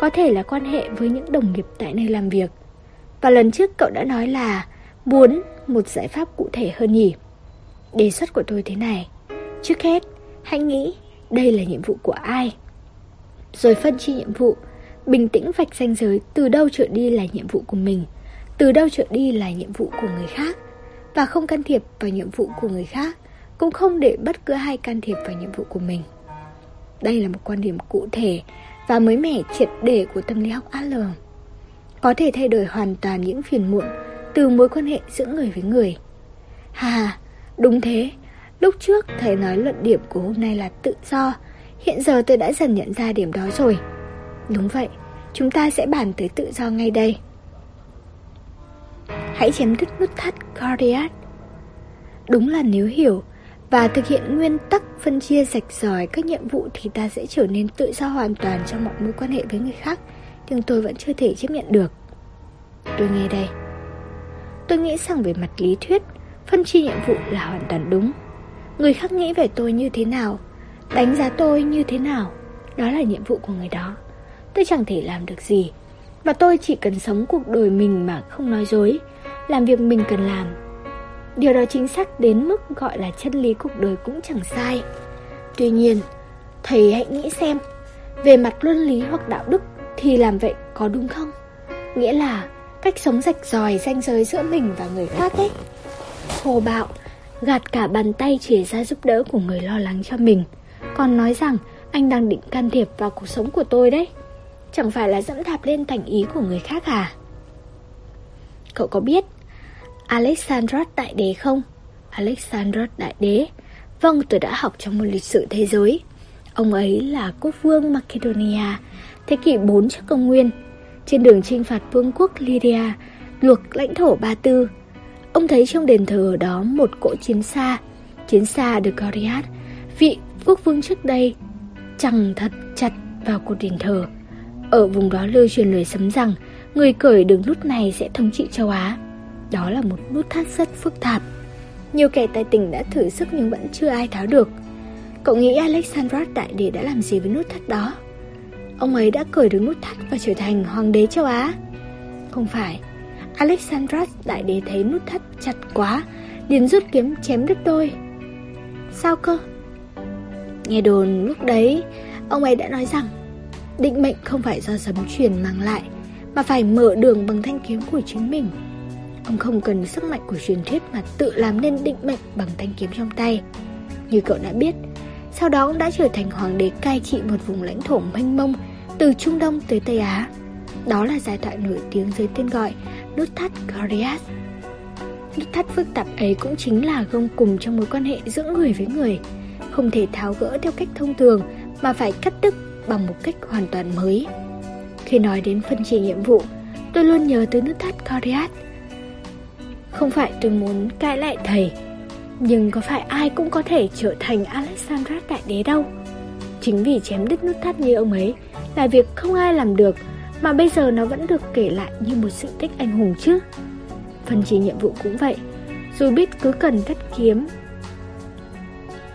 A: có thể là quan hệ với những đồng nghiệp tại nơi làm việc. Và lần trước cậu đã nói là muốn một giải pháp cụ thể hơn nhỉ? Đề xuất của tôi thế này. Trước hết, hãy nghĩ đây là nhiệm vụ của ai. Rồi phân chia nhiệm vụ, bình tĩnh vạch ranh giới từ đâu trở đi là nhiệm vụ của mình, từ đâu trở đi là nhiệm vụ của người khác và không can thiệp vào nhiệm vụ của người khác, cũng không để bất cứ ai can thiệp vào nhiệm vụ của mình. Đây là một quan điểm cụ thể và mới mẻ triệt để của tâm lý học Adler. Có thể thay đổi hoàn toàn những phiền muộn từ mối quan hệ giữa người với người. Hà, đúng thế, lúc trước thầy nói luận điểm của hôm nay là tự do, hiện giờ tôi đã dần nhận ra điểm đó rồi. Đúng vậy, chúng ta sẽ bàn tới tự do ngay đây. Hãy chém đứt nút thắt cardiac. Đúng là nếu hiểu và thực hiện nguyên tắc phân chia rạch ròi các nhiệm vụ thì ta sẽ trở nên tự do hoàn toàn trong mọi mối quan hệ với người khác, nhưng tôi vẫn chưa thể chấp nhận được. Tôi nghe đây. Tôi nghĩ rằng về mặt lý thuyết, phân chia nhiệm vụ là hoàn toàn đúng. Người khác nghĩ về tôi như thế nào, đánh giá tôi như thế nào, đó là nhiệm vụ của người đó. Tôi chẳng thể làm được gì, Và tôi chỉ cần sống cuộc đời mình mà không nói dối, làm việc mình cần làm. Điều đó chính xác đến mức gọi là chân lý cuộc đời cũng chẳng sai. Tuy nhiên, thầy hãy nghĩ xem, về mặt luân lý hoặc đạo đức thì làm vậy có đúng không? Nghĩa là cách sống rạch ròi ranh giới giữa mình và người khác ấy. Hồ bạo, gạt cả bàn tay chỉ ra giúp đỡ của người lo lắng cho mình, còn nói rằng anh đang định can thiệp vào cuộc sống của tôi đấy. Chẳng phải là dẫm đạp lên thành ý của người khác à? Cậu có biết Alexandros Đại Đế không? Alexandros Đại Đế Vâng, tôi đã học trong một lịch sử thế giới. Ông ấy là quốc vương Macedonia, thế kỷ 4 trước công nguyên. Trên đường chinh phạt vương quốc Lydia, luộc lãnh thổ Ba Tư. Ông thấy trong đền thờ ở đó một cỗ chiến xa, chiến xa được Goriath, vị quốc vương trước đây, chẳng thật chặt vào cột đền thờ. Ở vùng đó lưu truyền lời sấm rằng người cởi đường nút này sẽ thống trị châu Á. Đó là một nút thắt rất phức tạp. Nhiều kẻ tài tình đã thử sức nhưng vẫn chưa ai tháo được. Cậu nghĩ Alexandros Đại Đế đã làm gì với nút thắt đó? Ông ấy đã cởi được nút thắt và trở thành hoàng đế châu Á. Không phải, Alexandros Đại Đế thấy nút thắt chặt quá, liền rút kiếm chém đứt đôi. Sao cơ? Nghe đồn lúc đấy, ông ấy đã nói rằng định mệnh không phải do sấm truyền mang lại, mà phải mở đường bằng thanh kiếm của chính mình. Ông không cần sức mạnh của truyền thuyết mà tự làm nên định mệnh bằng thanh kiếm trong tay. Như cậu đã biết, sau đó ông đã trở thành hoàng đế cai trị một vùng lãnh thổ mênh mông từ Trung Đông tới Tây Á. Đó là giải thoại nổi tiếng dưới tên gọi nút thắt Gordias. Nút thắt phức tạp ấy cũng chính là gông cùng trong mối quan hệ giữa người với người, không thể tháo gỡ theo cách thông thường mà phải cắt đứt bằng một cách hoàn toàn mới. Khi nói đến phân chia nhiệm vụ, tôi luôn nhớ tới nút thắt Gordias. Không phải tôi muốn cãi lại thầy, nhưng có phải ai cũng có thể trở thành Alexandra Đại Đế đâu. Chính vì chém đứt nút thắt như ông ấy là việc không ai làm được mà bây giờ nó vẫn được kể lại như một sự tích anh hùng chứ. Phân chia nhiệm vụ cũng vậy, dù biết cứ cần cắt kiếm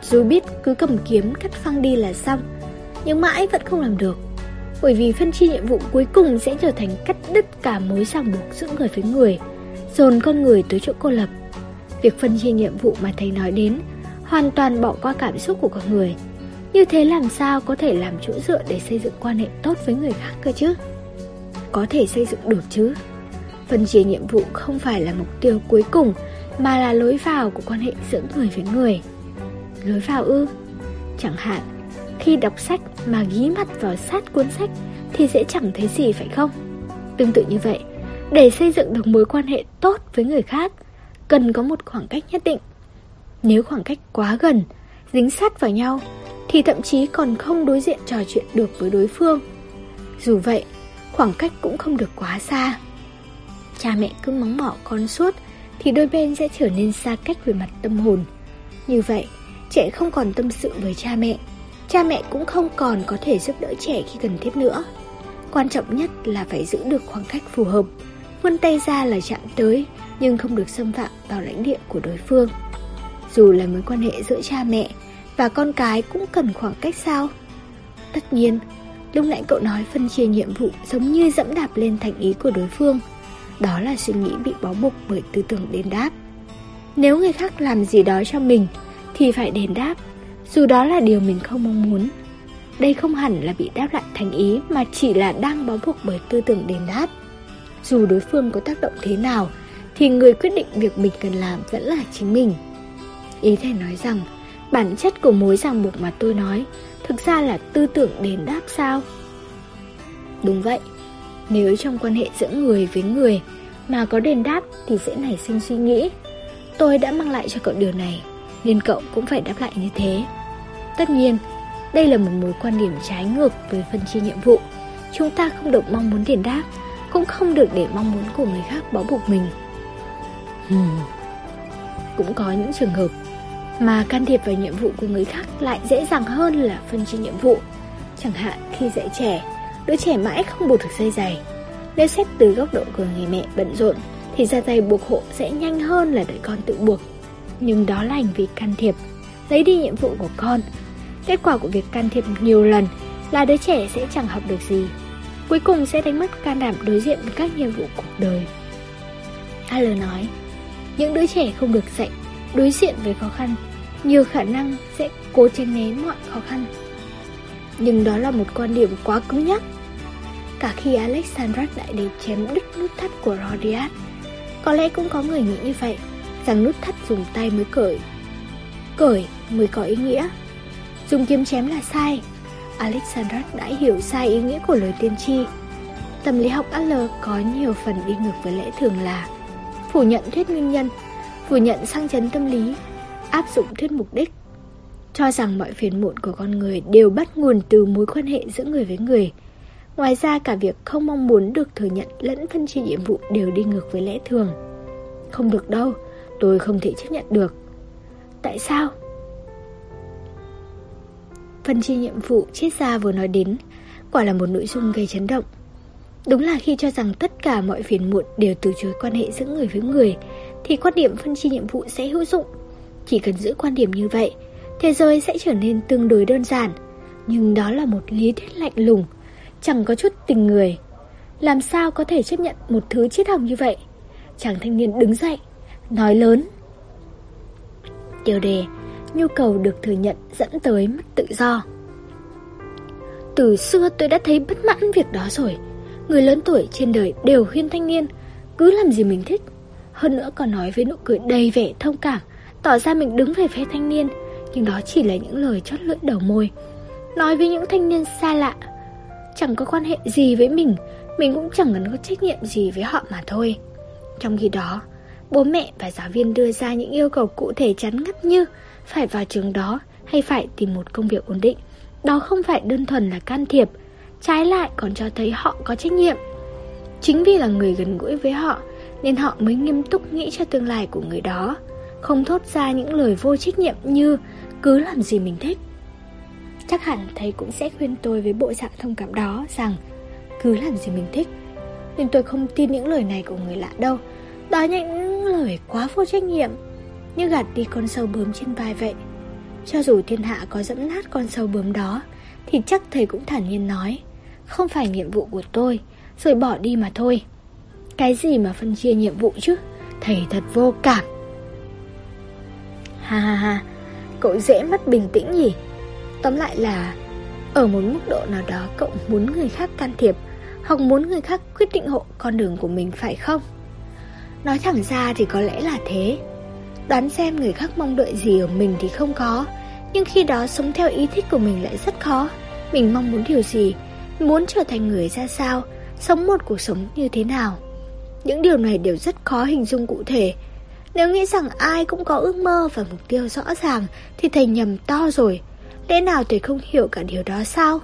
A: dù biết cứ cầm kiếm cắt phăng đi là xong Nhưng mãi vẫn không làm được. Bởi vì phân chia nhiệm vụ cuối cùng sẽ trở thành cắt đứt cả mối ràng buộc giữa người với người Dồn con người tới chỗ cô lập. Việc phân chia nhiệm vụ mà thầy nói đến Hoàn toàn bỏ qua cảm xúc của con người. Như thế làm sao có thể làm chỗ dựa để xây dựng quan hệ tốt với người khác cơ chứ? Có thể xây dựng được chứ. Phân chia nhiệm vụ không phải là mục tiêu cuối cùng, Mà là lối vào của quan hệ giữa người với người. Lối vào ư? Chẳng hạn, Khi đọc sách mà ghi mắt vào sát cuốn sách Thì sẽ chẳng thấy gì phải không? Tương tự như vậy, Để xây dựng được mối quan hệ tốt với người khác, Cần có một khoảng cách nhất định. Nếu khoảng cách quá gần, Dính sát vào nhau thì thậm chí còn không đối diện trò chuyện được với đối phương. Dù vậy, Khoảng cách cũng không được quá xa. Cha mẹ cứ mắng mỏ con suốt Thì đôi bên sẽ trở nên xa cách về mặt tâm hồn. Như vậy, Trẻ không còn tâm sự với cha mẹ. Cha mẹ cũng không còn có thể giúp đỡ trẻ khi cần thiết nữa. Quan trọng nhất là phải giữ được khoảng cách phù hợp. Vươn tay ra là chạm tới, Nhưng không được xâm phạm vào lãnh địa của đối phương. Dù là mối quan hệ giữa cha mẹ và con cái cũng cần khoảng cách sao Tất nhiên Lúc nãy cậu nói phân chia nhiệm vụ Giống như dẫm đạp lên thành ý của đối phương Đó là suy nghĩ bị bó buộc bởi tư tưởng đền đáp Nếu người khác làm gì đó cho mình thì phải đền đáp, dù đó là điều mình không mong muốn. Đây không hẳn là bị đáp lại thành ý mà chỉ là đang bó buộc bởi tư tưởng đền đáp. Dù đối phương có tác động thế nào, thì người quyết định việc mình cần làm vẫn là chính mình. Ý thầy nói rằng, bản chất của mối ràng buộc mà tôi nói thực ra là tư tưởng đền đáp sao? Đúng vậy, nếu trong quan hệ giữa người với người mà có đền đáp thì sẽ nảy sinh suy nghĩ. Tôi đã mang lại cho cậu điều này nên cậu cũng phải đáp lại như thế. Tất nhiên, đây là một mối quan điểm trái ngược với phân chia nhiệm vụ. Chúng ta không được mong muốn đền đáp, cũng không được để mong muốn của người khác bó buộc mình. Hmm. Cũng có những trường hợp mà can thiệp vào nhiệm vụ của người khác lại dễ dàng hơn là phân chia nhiệm vụ. Chẳng hạn khi dạy trẻ, đứa trẻ mãi không buộc được dây giày. Nếu xét từ góc độ của người mẹ bận rộn, thì ra tay buộc hộ sẽ nhanh hơn là đợi con tự buộc nhưng đó là hành vi can thiệp, lấy đi nhiệm vụ của con. Kết quả của việc can thiệp nhiều lần là đứa trẻ sẽ chẳng học được gì. cuối cùng sẽ đánh mất can đảm đối diện với các nhiệm vụ cuộc đời. Al nói, những đứa trẻ không được dạy đối diện với khó khăn, nhiều khả năng sẽ cố tránh né mọi khó khăn. Nhưng đó là một quan điểm quá cứng nhắc. Cả khi Alexandra đại đế chém đứt nút thắt của Rodiat, có lẽ cũng có người nghĩ như vậy, rằng nút thắt dùng tay mới cởi. Cởi mới có ý nghĩa. Dùng kiếm chém là sai. Alexandra đã hiểu sai ý nghĩa của lời tiên tri. Tâm lý học L có nhiều phần đi ngược với lẽ thường là phủ nhận thuyết nguyên nhân, phủ nhận sang chấn tâm lý, áp dụng thuyết mục đích, cho rằng mọi phiền muộn của con người đều bắt nguồn từ mối quan hệ giữa người với người. Ngoài ra cả việc không mong muốn được thừa nhận lẫn phân chia nhiệm vụ đều đi ngược với lẽ thường. Không được đâu, tôi không thể chấp nhận được. Tại sao? Phân chia nhiệm vụ triết gia vừa nói đến quả là một nội dung gây chấn động. Đúng là khi cho rằng tất cả mọi phiền muộn đều từ chối quan hệ giữa người với người, thì quan điểm phân chia nhiệm vụ sẽ hữu dụng. Chỉ cần giữ quan điểm như vậy, thế giới sẽ trở nên tương đối đơn giản. Nhưng đó là một lý thuyết lạnh lùng, chẳng có chút tình người. Làm sao có thể chấp nhận một thứ triết học như vậy? Chàng thanh niên đứng dậy, nói lớn. Tiêu đề, nhu cầu được thừa nhận dẫn tới mất tự do. Từ xưa tôi đã thấy bất mãn việc đó rồi. Người lớn tuổi trên đời đều khuyên thanh niên Cứ làm gì mình thích hơn nữa còn nói với nụ cười đầy vẻ thông cảm, Tỏ ra mình đứng về phía thanh niên, Nhưng đó chỉ là những lời chót lưỡi đầu môi. Nói với những thanh niên xa lạ, Chẳng có quan hệ gì với mình Mình cũng chẳng cần có trách nhiệm gì với họ mà thôi. Trong khi đó, Bố mẹ và giáo viên đưa ra những yêu cầu cụ thể chắn ngắt như Phải vào trường đó hay phải tìm một công việc ổn định. Đó không phải đơn thuần là can thiệp, trái lại còn cho thấy họ có trách nhiệm. Chính vì là người gần gũi với họ nên họ mới nghiêm túc nghĩ cho tương lai của người đó, không thốt ra những lời vô trách nhiệm như cứ làm gì mình thích. Chắc hẳn thầy cũng sẽ khuyên tôi với bộ dạng thông cảm đó rằng cứ làm gì mình thích. Nhưng tôi không tin những lời này của người lạ đâu. Đó những lời quá vô trách nhiệm, như gạt đi con sâu bướm trên vai vậy. Cho dù thiên hạ có dẫm nát con sâu bướm đó, thì chắc thầy cũng thản nhiên nói. Không phải nhiệm vụ của tôi Rồi bỏ đi mà thôi cái gì mà phân chia nhiệm vụ chứ? Thầy thật vô cảm. Ha ha ha Cậu dễ mất bình tĩnh nhỉ? Tóm lại là Ở một mức độ nào đó cậu muốn người khác can thiệp Hoặc muốn người khác quyết định hộ con đường của mình phải không? Nói thẳng ra thì có lẽ là thế. Đoán xem người khác mong đợi gì ở mình thì không có Nhưng khi đó sống theo ý thích của mình lại rất khó. Mình mong muốn điều gì? Muốn trở thành người ra sao, sống một cuộc sống như thế nào. Những điều này đều rất khó hình dung cụ thể. Nếu nghĩ rằng ai cũng có ước mơ và mục tiêu rõ ràng thì thầy nhầm to rồi. Lẽ nào thầy không hiểu cả điều đó sao?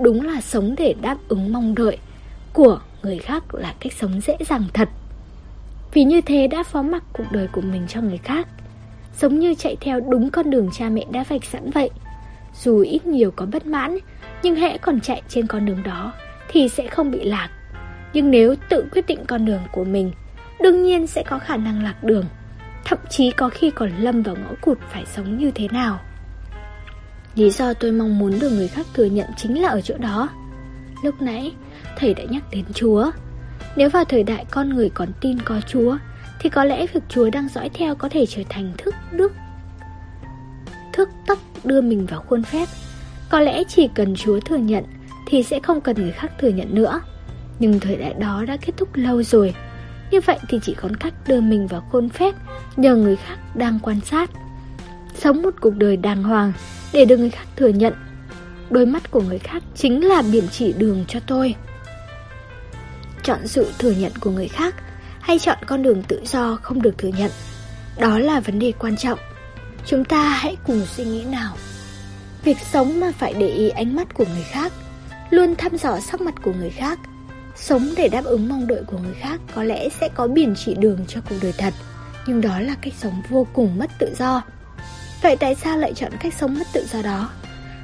A: Đúng là sống để đáp ứng mong đợi của người khác là cách sống dễ dàng thật. Vì như thế đã phó mặc cuộc đời của mình cho người khác. Giống như chạy theo đúng con đường cha mẹ đã vạch sẵn vậy. Dù ít nhiều có bất mãn, nhưng hễ còn chạy trên con đường đó thì sẽ không bị lạc. Nhưng nếu tự quyết định con đường của mình, đương nhiên sẽ có khả năng lạc đường, thậm chí có khi còn lâm vào ngõ cụt phải sống như thế nào. Lý do tôi mong muốn được người khác thừa nhận chính là ở chỗ đó. Lúc nãy, thầy đã nhắc đến Chúa. Nếu vào thời đại con người còn tin có Chúa, thì có lẽ việc Chúa đang dõi theo có thể trở thành thức đức. Thức tóc đưa mình vào khuôn phép có lẽ chỉ cần Chúa thừa nhận thì sẽ không cần người khác thừa nhận nữa. Nhưng thời đại đó đã kết thúc lâu rồi. Như vậy thì chỉ còn cách đưa mình vào khôn phép nhờ người khác đang quan sát. Sống một cuộc đời đàng hoàng để được người khác thừa nhận. Đôi mắt của người khác chính là biển chỉ đường cho tôi. Chọn sự thừa nhận của người khác hay chọn con đường tự do không được thừa nhận. Đó là vấn đề quan trọng. Chúng ta hãy cùng suy nghĩ nào. Việc sống mà phải để ý ánh mắt của người khác, Luôn thăm dò sắc mặt của người khác Sống để đáp ứng mong đợi của người khác Có lẽ sẽ có biển chỉ đường cho cuộc đời thật Nhưng đó là cách sống vô cùng mất tự do Vậy tại sao lại chọn cách sống mất tự do đó?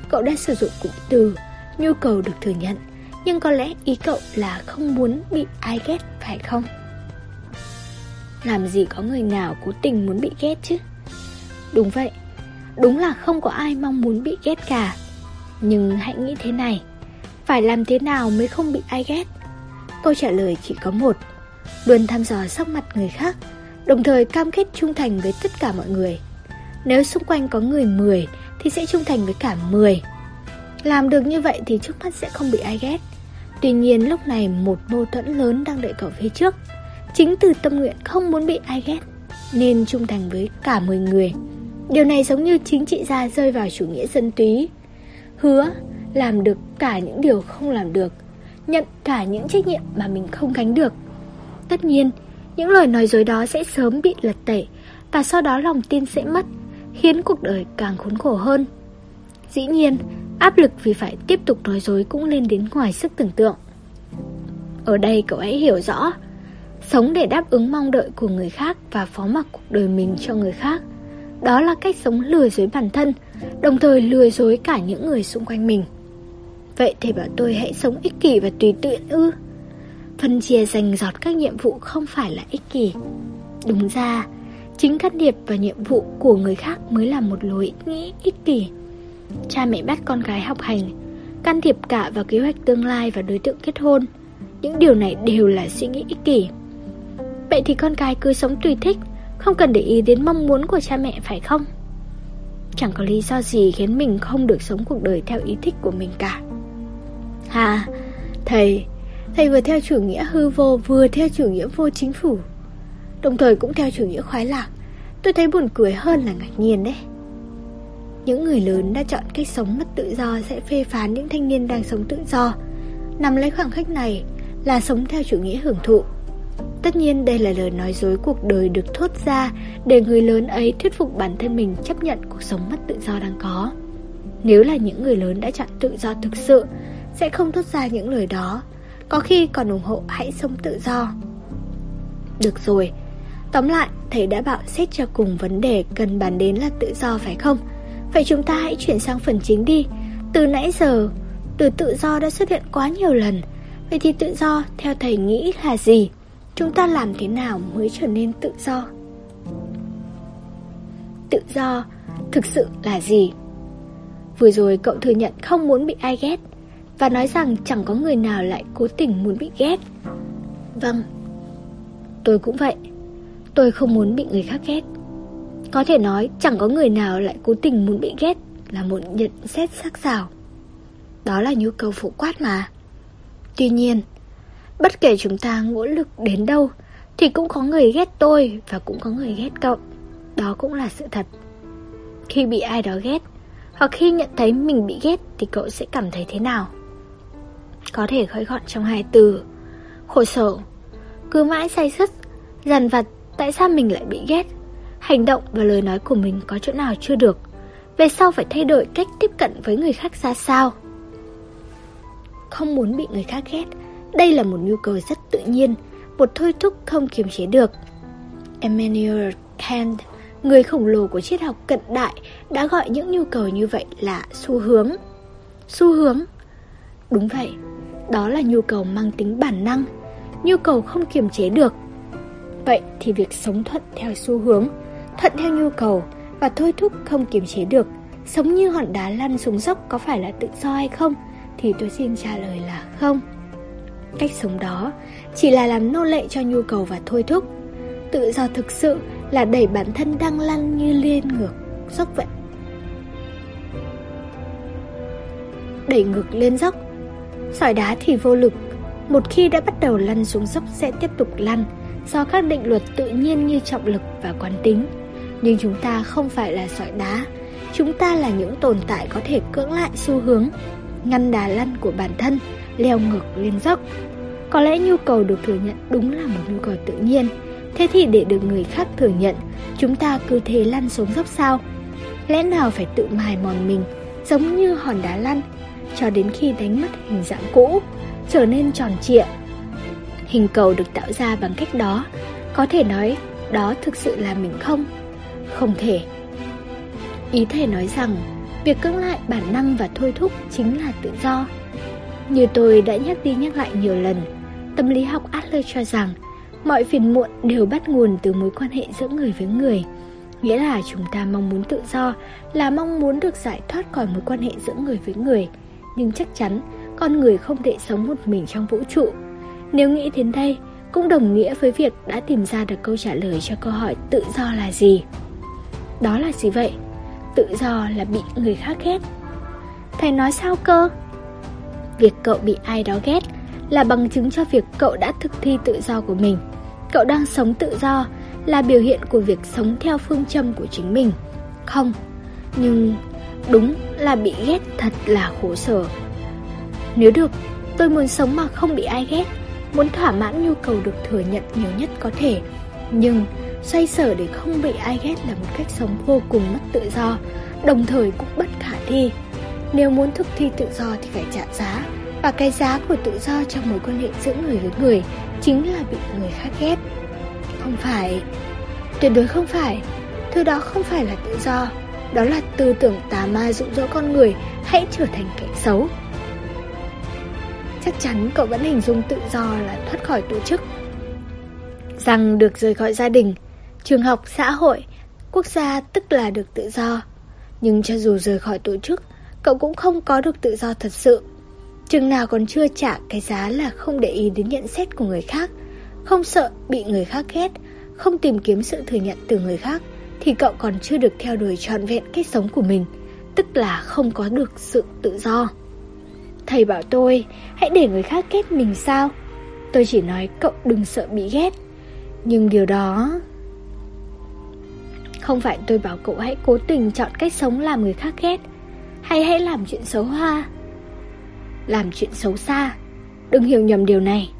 A: Cậu đã sử dụng cụm từ, Nhu cầu được thừa nhận Nhưng có lẽ ý cậu là không muốn bị ai ghét, phải không? Làm gì có người nào cố tình muốn bị ghét chứ? Đúng vậy Đúng là không có ai mong muốn bị ghét cả Nhưng hãy nghĩ thế này Phải làm thế nào mới không bị ai ghét? Câu trả lời chỉ có một. Luôn thăm dò sắc mặt người khác, đồng thời cam kết trung thành với tất cả mọi người. Nếu xung quanh có người 10 thì sẽ trung thành với cả 10. Làm được như vậy thì trước mắt sẽ không bị ai ghét. Tuy nhiên lúc này một mâu thuẫn lớn đang đợi cậu phía trước. Chính từ tâm nguyện không muốn bị ai ghét, nên trung thành với cả 10 người. Điều này giống như chính trị gia rơi vào chủ nghĩa dân túy. Hứa làm được cả những điều không làm được, nhận cả những trách nhiệm mà mình không gánh được. Tất nhiên, những lời nói dối đó sẽ sớm bị lật tẩy và sau đó lòng tin sẽ mất, khiến cuộc đời càng khốn khổ hơn. Dĩ nhiên, áp lực vì phải tiếp tục nói dối cũng lên đến ngoài sức tưởng tượng. Ở đây cậu hãy hiểu rõ, sống để đáp ứng mong đợi của người khác và phó mặc cuộc đời mình cho người khác. Đó là cách sống lừa dối bản thân, đồng thời lừa dối cả những người xung quanh mình. Vậy thì bảo tôi hãy sống ích kỷ và tùy tiện ư? Phân chia dành giọt các nhiệm vụ không phải là ích kỷ. Đúng ra, chính can thiệp và nhiệm vụ của người khác mới là một lối nghĩ ích kỷ. Cha mẹ bắt con gái học hành, can thiệp cả vào kế hoạch tương lai và đối tượng kết hôn. Những điều này đều là suy nghĩ ích kỷ. Vậy thì con cái cứ sống tùy thích, không cần để ý đến mong muốn của cha mẹ phải không? Chẳng có lý do gì khiến mình không được sống cuộc đời theo ý thích của mình cả. Hà, thầy, thầy vừa theo chủ nghĩa hư vô vừa theo chủ nghĩa vô chính phủ. Đồng thời cũng theo chủ nghĩa khoái lạc. Tôi thấy buồn cười hơn là ngạc nhiên đấy. Những người lớn đã chọn cách sống mất tự do sẽ phê phán những thanh niên đang sống tự do. Nằm lấy khoảng cách này là sống theo chủ nghĩa hưởng thụ. Tất nhiên đây là lời nói dối cuộc đời được thốt ra để người lớn ấy thuyết phục bản thân mình chấp nhận cuộc sống mất tự do đang có. Nếu là những người lớn đã chọn tự do thực sự, sẽ không thốt ra những lời đó, có khi còn ủng hộ hãy sống tự do. Được rồi, tóm lại, thầy đã bảo xét cho cùng vấn đề cần bàn đến là tự do phải không? Vậy chúng ta hãy chuyển sang phần chính đi. Từ nãy giờ, từ tự do đã xuất hiện quá nhiều lần. Vậy thì tự do theo thầy nghĩ là gì? Chúng ta làm thế nào mới trở nên tự do? Tự do thực sự là gì? Vừa rồi cậu thừa nhận không muốn bị ai ghét và nói rằng chẳng có người nào lại cố tình muốn bị ghét. Vâng, tôi cũng vậy. Tôi không muốn bị người khác ghét. Có thể nói chẳng có người nào lại cố tình muốn bị ghét là một nhận xét sắc sảo. Đó là nhu cầu phổ quát mà. Tuy nhiên, bất kể chúng ta nỗ lực đến đâu thì cũng có người ghét tôi và cũng có người ghét cậu. Đó cũng là sự thật. Khi bị ai đó ghét hoặc khi nhận thấy mình bị ghét thì cậu sẽ cảm thấy thế nào? Có thể gói gọn trong hai từ. Khổ sở Cứ mãi say sứt Dằn vặt tại sao mình lại bị ghét? Hành động và lời nói của mình có chỗ nào chưa được? Về sau phải thay đổi cách tiếp cận với người khác ra sao? Không muốn bị người khác ghét Đây là một nhu cầu rất tự nhiên Một thôi thúc không kiềm chế được. Emmanuel Kant Người khổng lồ của triết học cận đại đã gọi những nhu cầu như vậy là xu hướng. Xu hướng? Đúng vậy, đó là nhu cầu mang tính bản năng, nhu cầu không kiềm chế được. Vậy thì việc sống thuận theo xu hướng, thuận theo nhu cầu và thôi thúc không kiềm chế được, sống như hòn đá lăn xuống dốc có phải là tự do hay không? Thì tôi xin trả lời là không. Cách sống đó chỉ là làm nô lệ cho nhu cầu và thôi thúc. Tự do thực sự là đẩy bản thân đang lăn như liên ngược dốc vậy. Đẩy ngược lên dốc Sỏi đá thì vô lực, một khi đã bắt đầu lăn xuống dốc sẽ tiếp tục lăn do các định luật tự nhiên như trọng lực và quán tính. Nhưng chúng ta không phải là sỏi đá, chúng ta là những tồn tại có thể cưỡng lại xu hướng, ngăn đà lăn của bản thân, leo ngược lên dốc. Có lẽ nhu cầu được thừa nhận đúng là một nhu cầu tự nhiên, thế thì để được người khác thừa nhận, chúng ta cứ thế lăn xuống dốc sao? Lẽ nào phải tự mài mòn mình, giống như hòn đá lăn cho đến khi đánh mất hình dạng cũ, trở nên tròn trịa. Hình cầu được tạo ra bằng cách đó, có thể nói đó thực sự là mình không? Không thể. Ý thể nói rằng, việc cưỡng lại bản năng và thôi thúc chính là tự do. Như tôi đã nhắc đi nhắc lại nhiều lần, tâm lý học Adler cho rằng mọi phiền muộn đều bắt nguồn từ mối quan hệ giữa người với người. Nghĩa là chúng ta mong muốn tự do là mong muốn được giải thoát khỏi mối quan hệ giữa người với người nhưng chắc chắn con người không thể sống một mình trong vũ trụ. Nếu nghĩ đến đây, cũng đồng nghĩa với việc đã tìm ra được câu trả lời cho câu hỏi tự do là gì. Đó là gì vậy? Tự do là bị người khác ghét. Thầy nói sao cơ? Việc cậu bị ai đó ghét là bằng chứng cho việc cậu đã thực thi tự do của mình. Cậu đang sống tự do là biểu hiện của việc sống theo phương châm của chính mình. Không, nhưng đúng là bị ghét thật là khổ sở. Nếu được, tôi muốn sống mà không bị ai ghét, muốn thỏa mãn nhu cầu được thừa nhận nhiều nhất có thể. Nhưng xoay sở để không bị ai ghét là một cách sống vô cùng mất tự do, đồng thời cũng bất khả thi. Nếu muốn thực thi tự do thì phải trả giá, và cái giá của tự do trong mối quan hệ giữa người với người chính là bị người khác ghét. Không phải, tuyệt đối không phải, thứ đó không phải là tự do, đó là tư tưởng tà ma dụ dỗ con người hãy trở thành kẻ xấu. Chắc chắn cậu vẫn hình dung tự do là thoát khỏi tổ chức. Rằng được rời khỏi gia đình, trường học, xã hội, quốc gia tức là được tự do. Nhưng cho dù rời khỏi tổ chức, cậu cũng không có được tự do thật sự. Chừng nào còn chưa trả cái giá là không để ý đến nhận xét của người khác, không sợ bị người khác ghét, không tìm kiếm sự thừa nhận từ người khác, thì cậu còn chưa được theo đuổi trọn vẹn cách sống của mình, tức là không có được sự tự do. Thầy bảo tôi, hãy để người khác ghét mình sao? Tôi chỉ nói cậu đừng sợ bị ghét. Nhưng điều đó... Không phải tôi bảo cậu hãy cố tình chọn cách sống làm người khác ghét, hay hãy làm chuyện xấu hoa làm chuyện xấu xa. Đừng hiểu nhầm điều này.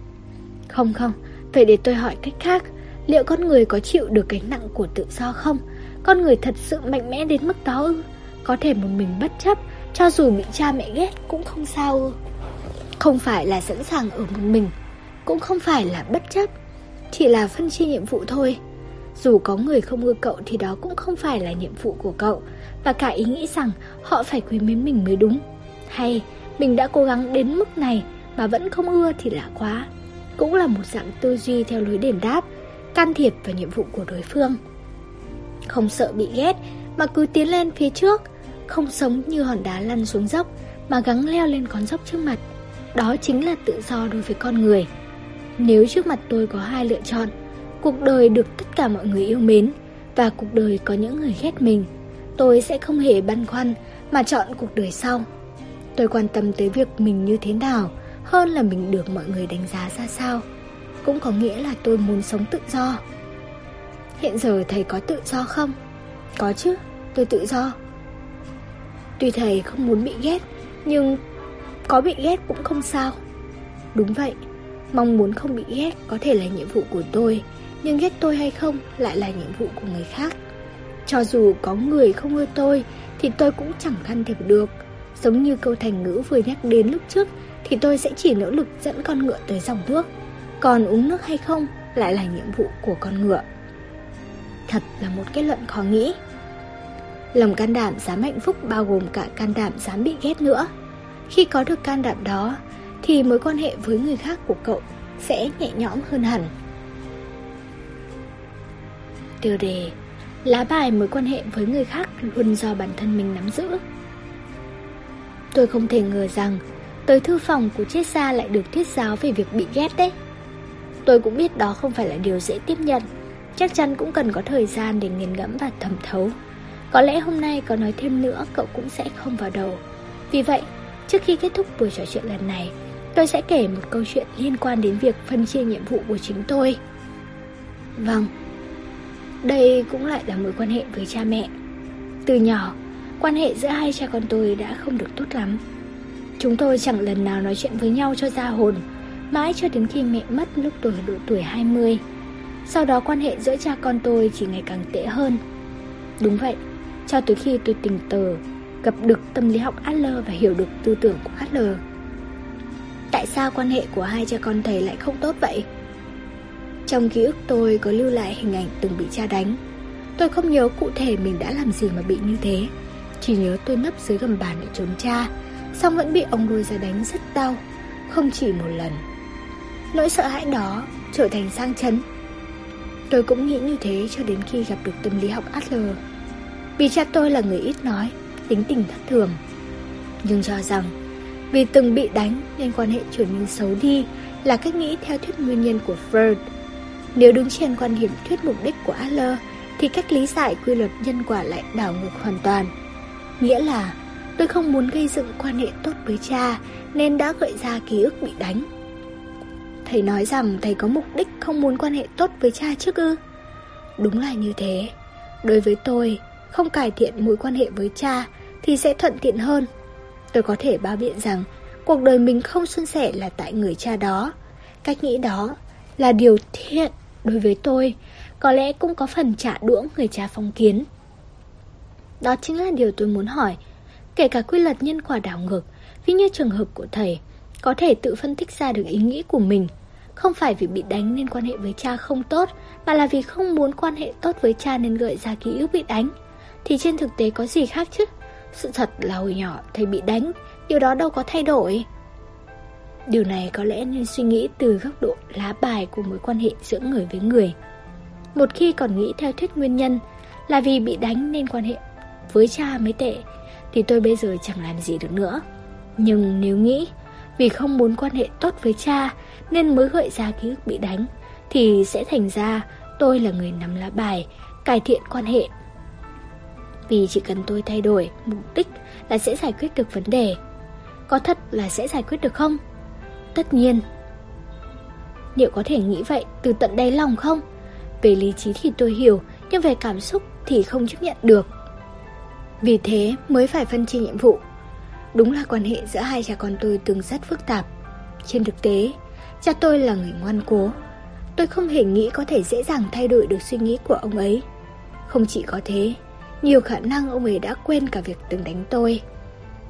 A: Không không, vậy để tôi hỏi cách khác. Liệu con người có chịu được gánh nặng của tự do không? Con người thật sự mạnh mẽ đến mức đó ư? Có thể một mình bất chấp, cho dù bị cha mẹ ghét cũng không sao ư? Không phải là sẵn sàng ở một mình, cũng không phải là bất chấp, chỉ là phân chia nhiệm vụ thôi. Dù có người không ưa cậu thì đó cũng không phải là nhiệm vụ của cậu, và cả ý nghĩ rằng họ phải quý mến mình mới đúng. Hay mình đã cố gắng đến mức này mà vẫn không ưa thì lạ quá. Cũng là một dạng tư duy theo lối đền đáp, can thiệp vào nhiệm vụ của đối phương. Không sợ bị ghét mà cứ tiến lên phía trước, không sống như hòn đá lăn xuống dốc mà gắng leo lên con dốc trước mặt. Đó chính là tự do đối với con người. Nếu trước mặt tôi có hai lựa chọn, cuộc đời được tất cả mọi người yêu mến và cuộc đời có những người ghét mình, tôi sẽ không hề băn khoăn mà chọn cuộc đời sau. Tôi quan tâm tới việc mình như thế nào hơn là mình được mọi người đánh giá ra sao. Cũng có nghĩa là tôi muốn sống tự do. Hiện giờ thầy có tự do không? Có chứ, tôi tự do. Tuy thầy không muốn bị ghét, nhưng có bị ghét cũng không sao. Đúng vậy, mong muốn không bị ghét có thể là nhiệm vụ của tôi, nhưng ghét tôi hay không lại là nhiệm vụ của người khác. Cho dù có người không ưa tôi thì tôi cũng chẳng can thiệp được Giống như câu thành ngữ vừa nhắc đến lúc trước Thì tôi sẽ chỉ nỗ lực dẫn con ngựa tới dòng nước Còn uống nước hay không lại là nhiệm vụ của con ngựa Thật là một kết luận khó nghĩ. Lòng can đảm dám hạnh phúc bao gồm cả can đảm dám bị ghét nữa. Khi có được can đảm đó Thì mối quan hệ với người khác của cậu sẽ nhẹ nhõm hơn hẳn. Tiêu đề Lá bài mối quan hệ với người khác luôn do bản thân mình nắm giữ. Tôi không thể ngờ rằng tới thư phòng của triết gia lại được thuyết giáo về việc bị ghét đấy. Tôi cũng biết đó không phải là điều dễ tiếp nhận, chắc chắn cũng cần có thời gian để nghiền ngẫm và thẩm thấu. Có lẽ hôm nay có nói thêm nữa cậu cũng sẽ không vào đầu. Vì vậy, trước khi kết thúc buổi trò chuyện lần này, tôi sẽ kể một câu chuyện liên quan đến việc phân chia nhiệm vụ của chính tôi. Vâng, đây cũng lại là mối quan hệ với cha mẹ. Từ nhỏ, Quan hệ giữa hai cha con tôi đã không được tốt lắm Chúng tôi chẳng lần nào nói chuyện với nhau cho ra hồn Mãi cho đến khi mẹ mất lúc tôi độ tuổi 20 sau đó quan hệ giữa cha con tôi chỉ ngày càng tệ hơn. Đúng vậy, cho tới khi tôi tình tờ Gặp được tâm lý học Adler và hiểu được tư tưởng của Adler. Tại sao quan hệ của hai cha con thầy lại không tốt vậy? Trong ký ức tôi có lưu lại hình ảnh từng bị cha đánh. Tôi không nhớ cụ thể mình đã làm gì mà bị như thế. Chỉ nhớ tôi nấp dưới gầm bàn để trốn cha Xong vẫn bị ông lôi ra đánh rất đau Không chỉ một lần. Nỗi sợ hãi đó trở thành sang chấn. Tôi cũng nghĩ như thế cho đến khi gặp được tâm lý học Adler Vì cha tôi là người ít nói, Tính tình thất thường Nhưng cho rằng, Vì từng bị đánh nên quan hệ trở nên xấu đi là cách nghĩ theo thuyết nguyên nhân của Freud. Nếu đứng trên quan điểm thuyết mục đích của Adler, thì cách lý giải quy luật nhân quả lại đảo ngược hoàn toàn. Nghĩa là, tôi không muốn gây dựng quan hệ tốt với cha nên đã gợi ra ký ức bị đánh. Thầy nói rằng thầy có mục đích không muốn quan hệ tốt với cha trước ư? Đúng là như thế. Đối với tôi, không cải thiện mối quan hệ với cha thì sẽ thuận tiện hơn. Tôi có thể bao biện rằng cuộc đời mình không suôn sẻ là tại người cha đó. Cách nghĩ đó là điều thiện đối với tôi, có lẽ cũng có phần trả đũa người cha phong kiến. Đó chính là điều tôi muốn hỏi. Kể cả quy luật nhân quả đảo ngược, ví như trường hợp của thầy, có thể tự phân tích ra được ý nghĩ của mình. Không phải vì bị đánh nên quan hệ với cha không tốt, mà là vì không muốn quan hệ tốt với cha nên gợi ra ký ức bị đánh. Thì trên thực tế có gì khác chứ? Sự thật là hồi nhỏ thầy bị đánh, điều đó đâu có thay đổi. Điều này có lẽ nên suy nghĩ từ góc độ lá bài của mối quan hệ giữa người với người. Một khi còn nghĩ theo thuyết nguyên nhân là vì bị đánh nên quan hệ với cha mới tệ, thì tôi bây giờ chẳng làm gì được nữa. Nhưng nếu nghĩ vì không muốn quan hệ tốt với cha nên mới gợi ra ký ức bị đánh, thì sẽ thành ra tôi là người nắm lá bài, cải thiện quan hệ. Vì chỉ cần tôi thay đổi mục đích là sẽ giải quyết được vấn đề. Có thật là sẽ giải quyết được không? Tất nhiên. Liệu có thể nghĩ vậy từ tận đáy lòng không? Về lý trí thì tôi hiểu, nhưng về cảm xúc thì không chấp nhận được. Vì thế mới phải phân chia nhiệm vụ. Đúng là quan hệ giữa hai cha con tôi từng rất phức tạp. Trên thực tế, cha tôi là người ngoan cố. Tôi không hề nghĩ có thể dễ dàng thay đổi được suy nghĩ của ông ấy. Không chỉ có thế, nhiều khả năng ông ấy đã quên cả việc từng đánh tôi.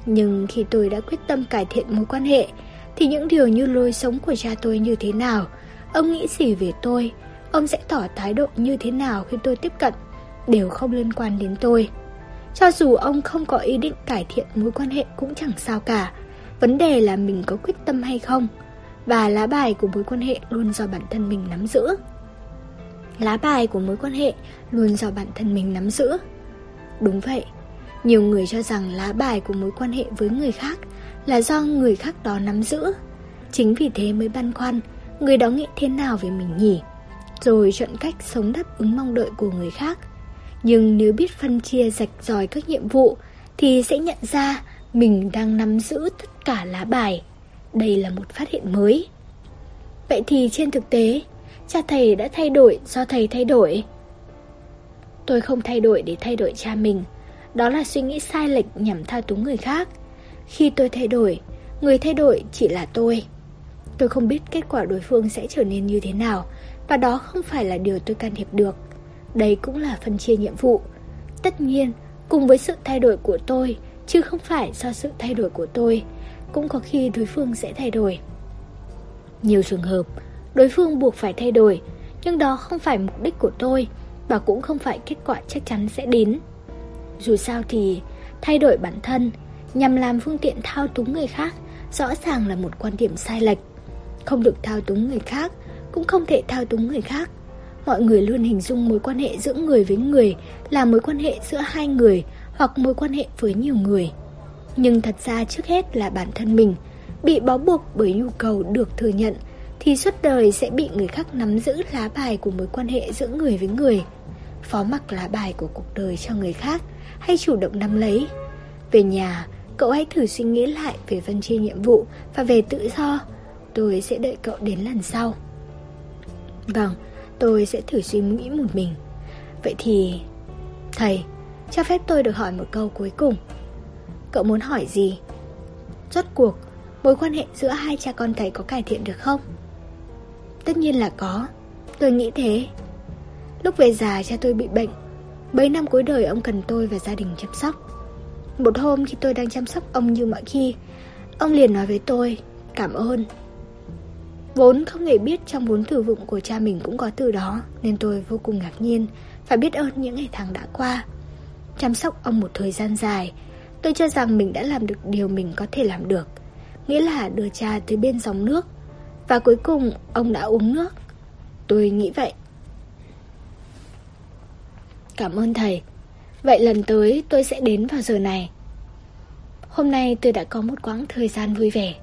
A: Nhưng khi tôi đã quyết tâm cải thiện mối quan hệ, thì những điều như lối sống của cha tôi như thế nào, ông nghĩ gì về tôi, ông sẽ tỏ thái độ như thế nào khi tôi tiếp cận, đều không liên quan đến tôi. Cho dù ông không có ý định cải thiện mối quan hệ cũng chẳng sao cả, vấn đề là mình có quyết tâm hay không, và lá bài của mối quan hệ luôn do bản thân mình nắm giữ. Lá bài của mối quan hệ luôn do bản thân mình nắm giữ. Đúng vậy, nhiều người cho rằng lá bài của mối quan hệ với người khác là do người khác đó nắm giữ. Chính vì thế mới băn khoăn, người đó nghĩ thế nào về mình nhỉ? Rồi chọn cách sống đáp ứng mong đợi của người khác. Nhưng nếu biết phân chia rạch ròi các nhiệm vụ, thì sẽ nhận ra mình đang nắm giữ tất cả lá bài. Đây là một phát hiện mới. Vậy thì trên thực tế, cha thầy đã thay đổi do thầy thay đổi. Tôi không thay đổi để thay đổi cha mình. Đó là suy nghĩ sai lệch nhằm thao túng người khác. Khi tôi thay đổi, người thay đổi chỉ là tôi. Tôi không biết kết quả đối phương sẽ trở nên như thế nào, và đó không phải là điều tôi can thiệp được. Đây cũng là phân chia nhiệm vụ. Tất nhiên, cùng với sự thay đổi của tôi, chứ không phải do sự thay đổi của tôi, cũng có khi đối phương sẽ thay đổi. Nhiều trường hợp, đối phương buộc phải thay đổi, nhưng đó không phải mục đích của tôi, và cũng không phải kết quả chắc chắn sẽ đến. Dù sao thì, thay đổi bản thân nhằm làm phương tiện thao túng người khác rõ ràng là một quan điểm sai lệch. Không được thao túng người khác, cũng không thể thao túng người khác. Mọi người luôn hình dung mối quan hệ giữa người với người là mối quan hệ giữa hai người hoặc mối quan hệ với nhiều người. Nhưng thật ra trước hết là bản thân mình, bị bó buộc bởi nhu cầu được thừa nhận, thì suốt đời sẽ bị người khác nắm giữ lá bài của mối quan hệ giữa người với người. Phó mặc lá bài của cuộc đời cho người khác, hay chủ động nắm lấy. Về nhà, cậu hãy thử suy nghĩ lại về phân chia nhiệm vụ và về tự do. Tôi sẽ đợi cậu đến lần sau. Vâng, tôi sẽ thử suy nghĩ một mình. Vậy thì... Thầy, cho phép tôi được hỏi một câu cuối cùng. Cậu muốn hỏi gì? Rốt cuộc, mối quan hệ giữa hai cha con thầy có cải thiện được không? Tất nhiên là có. Tôi nghĩ thế. Lúc về già cha tôi bị bệnh Mấy năm cuối đời ông cần tôi và gia đình chăm sóc Một hôm khi tôi đang chăm sóc ông như mọi khi Ông liền nói với tôi Cảm ơn Vốn không hề biết trong vốn từ vựng của cha mình cũng có từ đó, Nên tôi vô cùng ngạc nhiên. Phải biết ơn những ngày tháng đã qua. Chăm sóc ông một thời gian dài, Tôi cho rằng mình đã làm được điều mình có thể làm được. Nghĩa là đưa cha tới bên dòng nước. Và cuối cùng, ông đã uống nước. Tôi nghĩ vậy. Cảm ơn thầy. Vậy lần tới, tôi sẽ đến vào giờ này. Hôm nay tôi đã có một quãng thời gian vui vẻ.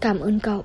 A: Cảm ơn cậu.